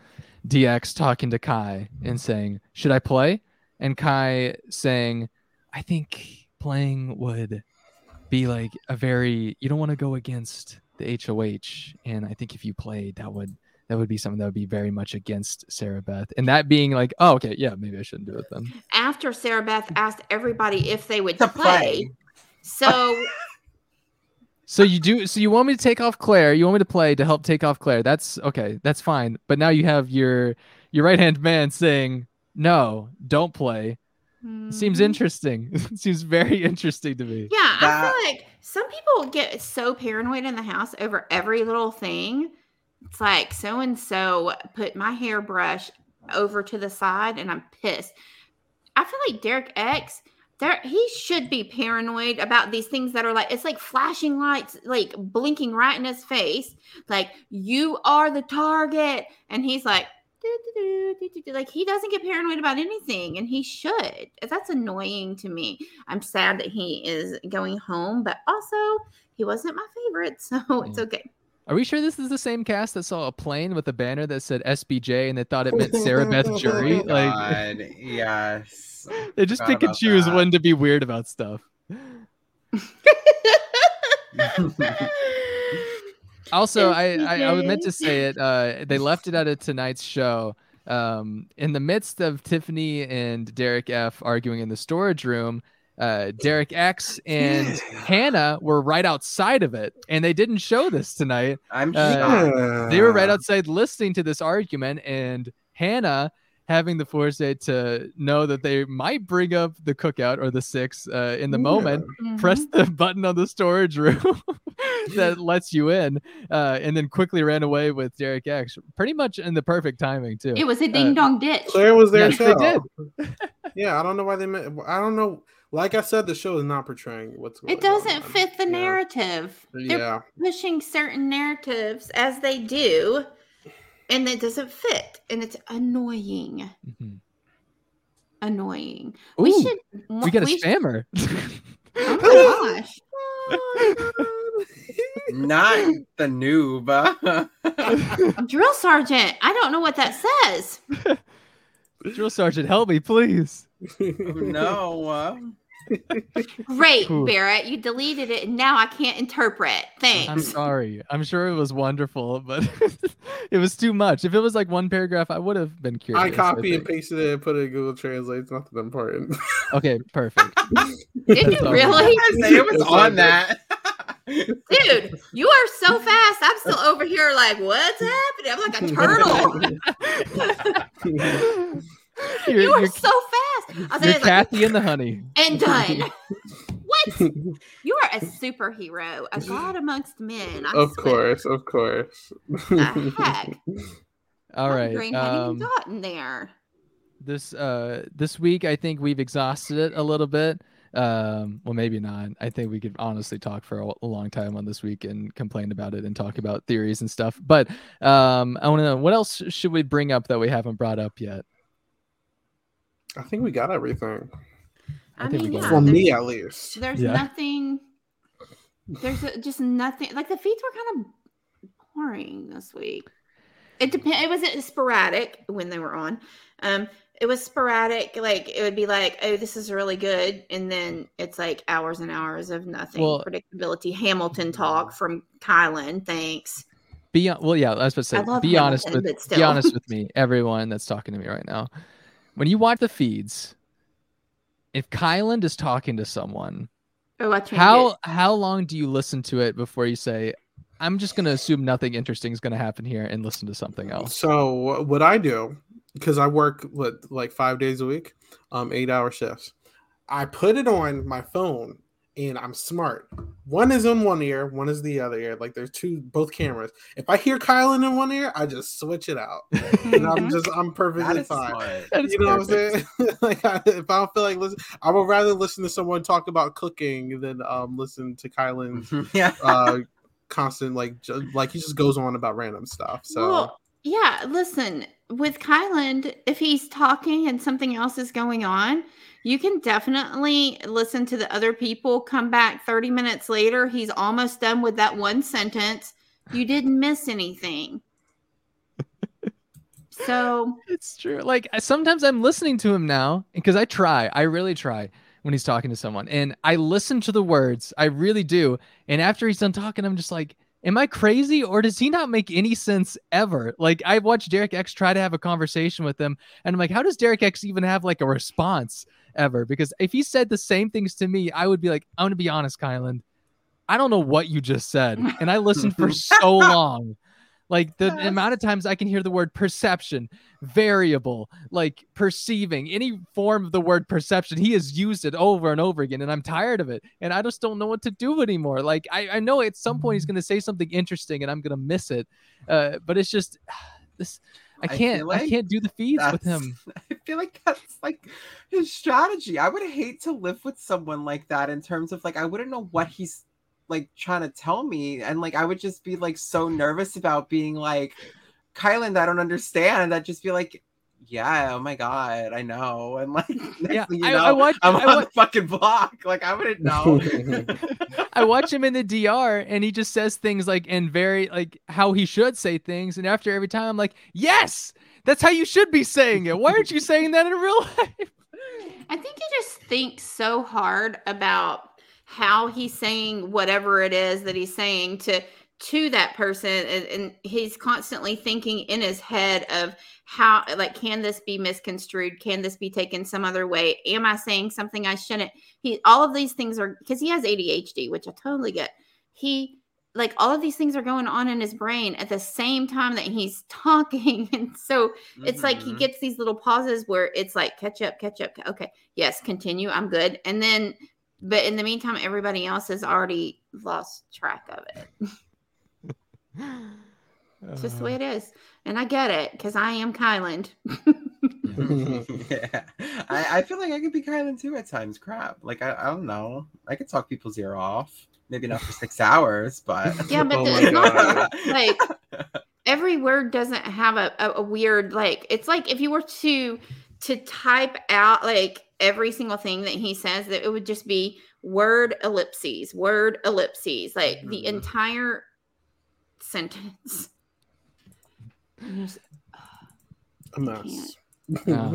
DX talking to Kai and saying, "Should I play?" And Kai saying, "I think playing would be like a very you don't want to go against the HOH and I think if you played that would that would be something that would be very much against Sarah Beth." And that being like, "Oh, okay, yeah, maybe I shouldn't do it then." After Sarah Beth asked everybody if they would play. play. So So you do so you want me to take off Claire, you want me to play to help take off Claire. That's okay, that's fine. But now you have your your right hand man saying, No, don't play. Seems Mhm. interesting. Seems very interesting to me. Yeah, I feel like some people get so paranoid in the house over every little thing. It's like so and so put my hairbrush over to the side and I'm pissed. I feel like Derek X, there he should be paranoid about these things that are like it's like flashing lights like blinking right in his face like you are the target and he's like Like he doesn't get paranoid about anything and he should that's annoying to me i'm sad that he is going home but also he wasn't my favorite so it's mm. okay Are we sure this is the same cast that saw a plane with a banner that said SBJ and they thought it meant Sarah Beth oh Jury? Like God, yes. they just pick and choose that. when to be weird about stuff. Also, I, I I meant to say it. Uh, they left it out of tonight's show. Um, in the midst of Tiffany and Derek F arguing in the storage room, uh, Derek X and Hannah were right outside of it, and they didn't show this tonight. I'm Uh. They were right outside listening to this argument, and Hannah having the foresight to know that they might bring up the cookout or the six uh, in the Yeah. moment press the button on the storage room that lets you in, uh, and then quickly ran away with Derek X, pretty much in the perfect timing too. It was a ding dong ditch. Claire was there Yes, too. they did. Yeah, I don't know why they. Meant, I don't know. Like I said, the show is not portraying what's going It doesn't on. fit the Yeah. narrative. They're Yeah, pushing certain narratives as they do, and it doesn't fit, and it's annoying. mm-hmm. Annoying. Ooh, we should. we got a should- spammer. Oh my gosh. Not the noob. Drill sergeant. I don't know what that says. Drill sergeant, help me, please. no. Great, Ooh. Barrett. You deleted it, and now I can't interpret. Thanks. I'm sorry. I'm sure it was wonderful, but it was too much. If it was like one paragraph, I would have been curious. I copy and pasted it and put it in Google Translate. It's not important. Okay, perfect. Did you Sorry. really? It was on that. Dude, you are so fast. I'm still over here like, what's happening? I'm like a turtle. You are you're, so fast. I was you're like, Kathy and the honey. and done. what? You are a superhero, a god amongst men. I of swear. course, of course. The heck? All My right. brain hadn't Um, gotten there. this uh this week I think we've exhausted it a little bit. Um, well, maybe not. I think we could honestly talk for a, a long time on this week and complain about it and talk about theories and stuff. But um, I want to know what else should we bring up that we haven't brought up yet? I think we got everything I, I think we mean, got yeah, for me at least. there's Yeah. nothing. There's a, just nothing. Like the feeds were kind of boring this week. It depend. It was sporadic when they were on. Um, it was sporadic. Like it would be like, oh, this is really good, and then it's like hours and hours of nothing. Well- Predictability. Hamilton talk from Kyland. Thanks. Be well, yeah. I was supposed to I say, love be honest with be honest with me, everyone that's talking to me right now. When you watch the feeds, if Kyland is talking to someone, Oh, how it. how long do you listen to it before you say, "I'm just going to assume nothing interesting is going to happen here" and listen to something else? So what I do, because I work what like five days a week, um, eight hour shifts. I put it on my phone, and I'm smart. One is in one ear, one is the other ear. Like there's two, both cameras. If I hear Kyland in one ear, I just switch it out, and I'm just I'm perfectly fine. smart. That is You know perfect. what I'm saying? like, I, if I don't feel like listen, I would rather listen to someone talk about cooking than um listen to Kyland's yeah. uh constant like ju- like he just goes on about random stuff. So Well, yeah, listen, with Kyland, if he's talking and something else is going on, you can definitely listen to the other people come back 30 minutes later. He's almost done with that one sentence. You didn't miss anything. So, It's true. Like sometimes I'm listening to him now because I try. I really try when he's talking to someone, and I listen to the words. I really do. And after he's done talking, I'm just like, "Am I crazy, or does he not make any sense ever?" Like I've watched Derek X try to have a conversation with him, and I'm like, "How does Derek X even have like a response ever?" Because if he said the same things to me, I would be like, "I'm gonna be honest, Kyland. I don't know what you just said," and I listened for so long. Like the amount of times I can hear the word perception, variable, like perceiving, any form of the word perception, he has used it over and over again, and I'm tired of it. And I just don't know what to do anymore. Like I, I know at some point he's gonna say something interesting and I'm gonna miss it. Uh, but it's just this I I can't I like can't do the feeds with him. I feel like that's like his strategy. I would hate to live with someone like that in terms of like I wouldn't know what he's like trying to tell me, and like I would just be like so nervous about being like, Kyland, I don't understand. I'd just be like, yeah, oh my god, I know, and like Yeah, you I, know, I watch I'm I, on wa- the fucking block. Like I wouldn't know. I watch him in the DR and he just says things like and very like how he should say things. And after every time I'm like, yes, that's how you should be saying it. Why aren't you saying that in real life? I think you just think so hard about how he's saying whatever it is that he's saying to to that person. And, and, he's constantly thinking in his head of how like can this be misconstrued? Can this be taken some other way? Am i saying something i shouldn't? He all of these things are because he has adhd which i totally get. He like all of these things are going on in his brain at the same time that he's talking. And so mm-hmm. it's like he mm-hmm. gets these little pauses where it's like catch up catch up okay yes continue i'm good. And then but in the meantime everybody else has already lost track of it It's just the way it is. And I get it because I am Kyland. yeah. I, I feel like I could be Kyland too at times. Crap. Like, I, I don't know. I could talk people's ear off. Maybe not for six hours, but. Yeah, but oh it's not like every word doesn't have a, a, a weird, like, it's like if you were to to type out like every single thing that he says that it would just be word ellipses word ellipses like mm-hmm. the entire sentence. a mess. Uh,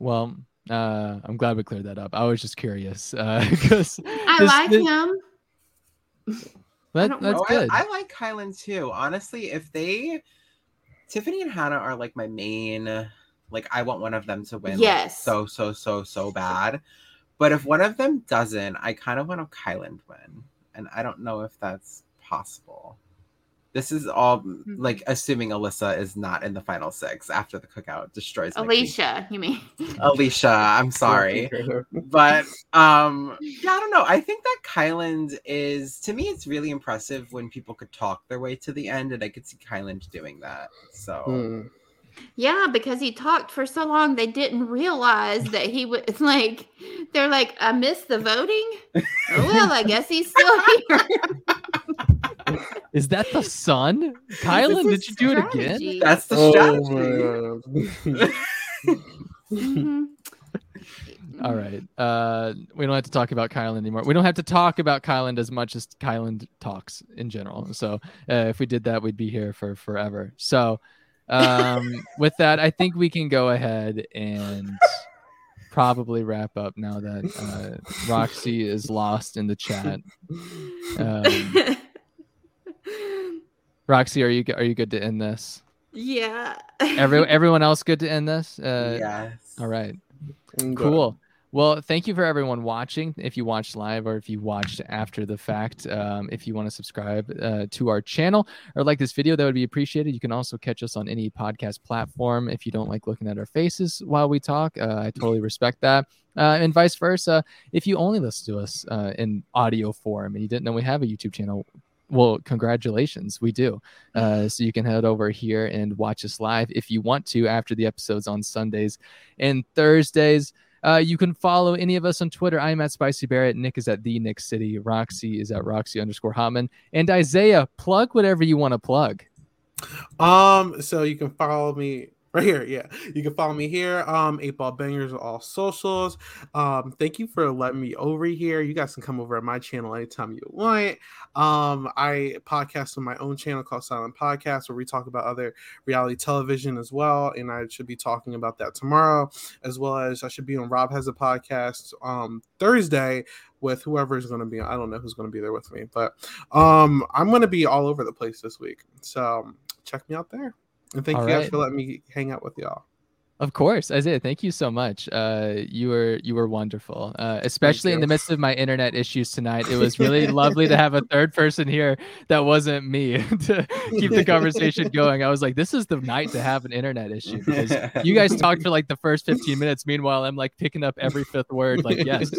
well, uh, I'm glad we cleared that up. I was just curious because uh, I like this, him. That, that's good. I, I, like Kyland too. Honestly, if they, Tiffany and Hannah are like my main. Like I want one of them to win. Yes. Like, so so so so bad. But if one of them doesn't, I kind of want a Kyland win, and I don't know if that's possible. This is all mm-hmm. like assuming Alyssa is not in the final six after the cookout destroys Alicia, you mean Alicia, I'm sorry. but um yeah, I don't know. I think that Kyland is to me it's really impressive when people could talk their way to the end, and I could see Kyland doing that. So mm. Yeah, because he talked for so long, they didn't realize that he was like, they're like, I missed the voting. oh, well, I guess he's still here. Is that the sun? Kyland, did you do it again? That's the oh strategy. mm-hmm. All right. Uh, we don't have to talk about Kyland anymore. We don't have to talk about Kyland as much as Kyland talks in general. So uh, if we did that, we'd be here for forever. So um, with that, I think we can go ahead and probably wrap up now that uh, Roxy is lost in the chat. Um, Roxy, are you are you good to end this? Yeah. Every everyone else good to end this? Uh, yes. All right. Cool. Well, thank you for everyone watching. If you watched live or if you watched after the fact, um, if you want to subscribe uh, to our channel or like this video, that would be appreciated. You can also catch us on any podcast platform. If you don't like looking at our faces while we talk, uh, I totally respect that. Uh, and vice versa. If you only listen to us uh, in audio form and you didn't know we have a YouTube channel, well, congratulations, we do. Uh, so you can head over here and watch us live if you want to after the episodes on Sundays and Thursdays. Uh, you can follow any of us on Twitter. I'm at Spicy Barrett. Nick is at the Nick City. Roxy is at Roxy underscore Hotman. And Isaiah, plug whatever you want to plug. Um, so you can follow me right here yeah. You can follow me here um eight ball bangers on all socials. Um thank you for letting me over here. You guys can come over at my channel anytime you want. Um i podcast on my own channel called silent podcast where we talk about other reality television as well and i should be talking about that tomorrow as well as i should be on rob has a podcast um thursday with whoever is going to be i don't know who's going to be there with me but um i'm going to be all over the place this week. So check me out there and thank All you guys right. for letting me hang out with y'all. Of course, Isaiah. Thank you so much. Uh, you were you were wonderful, uh, especially in the midst of my internet issues tonight. It was really lovely to have a third person here that wasn't me to keep the conversation going. I was like, this is the night to have an internet issue because you guys talked for like the first fifteen minutes. Meanwhile, I'm like picking up every fifth word. Like, yes,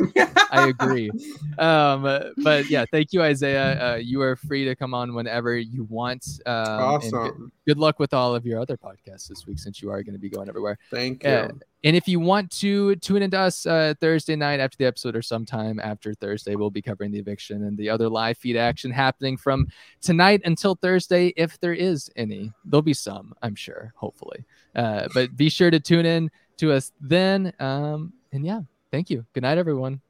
I agree. Um, but yeah, thank you, Isaiah. Uh, you are free to come on whenever you want. Um, awesome. Good luck with all of your other podcasts this week, since you are going to be going everywhere. Thank you. Uh, and if you want to tune into us uh, Thursday night after the episode or sometime after Thursday, we'll be covering the eviction and the other live feed action happening from tonight until Thursday, if there is any. There'll be some, I'm sure, hopefully. Uh, but be sure to tune in to us then. Um, and yeah, thank you. Good night, everyone.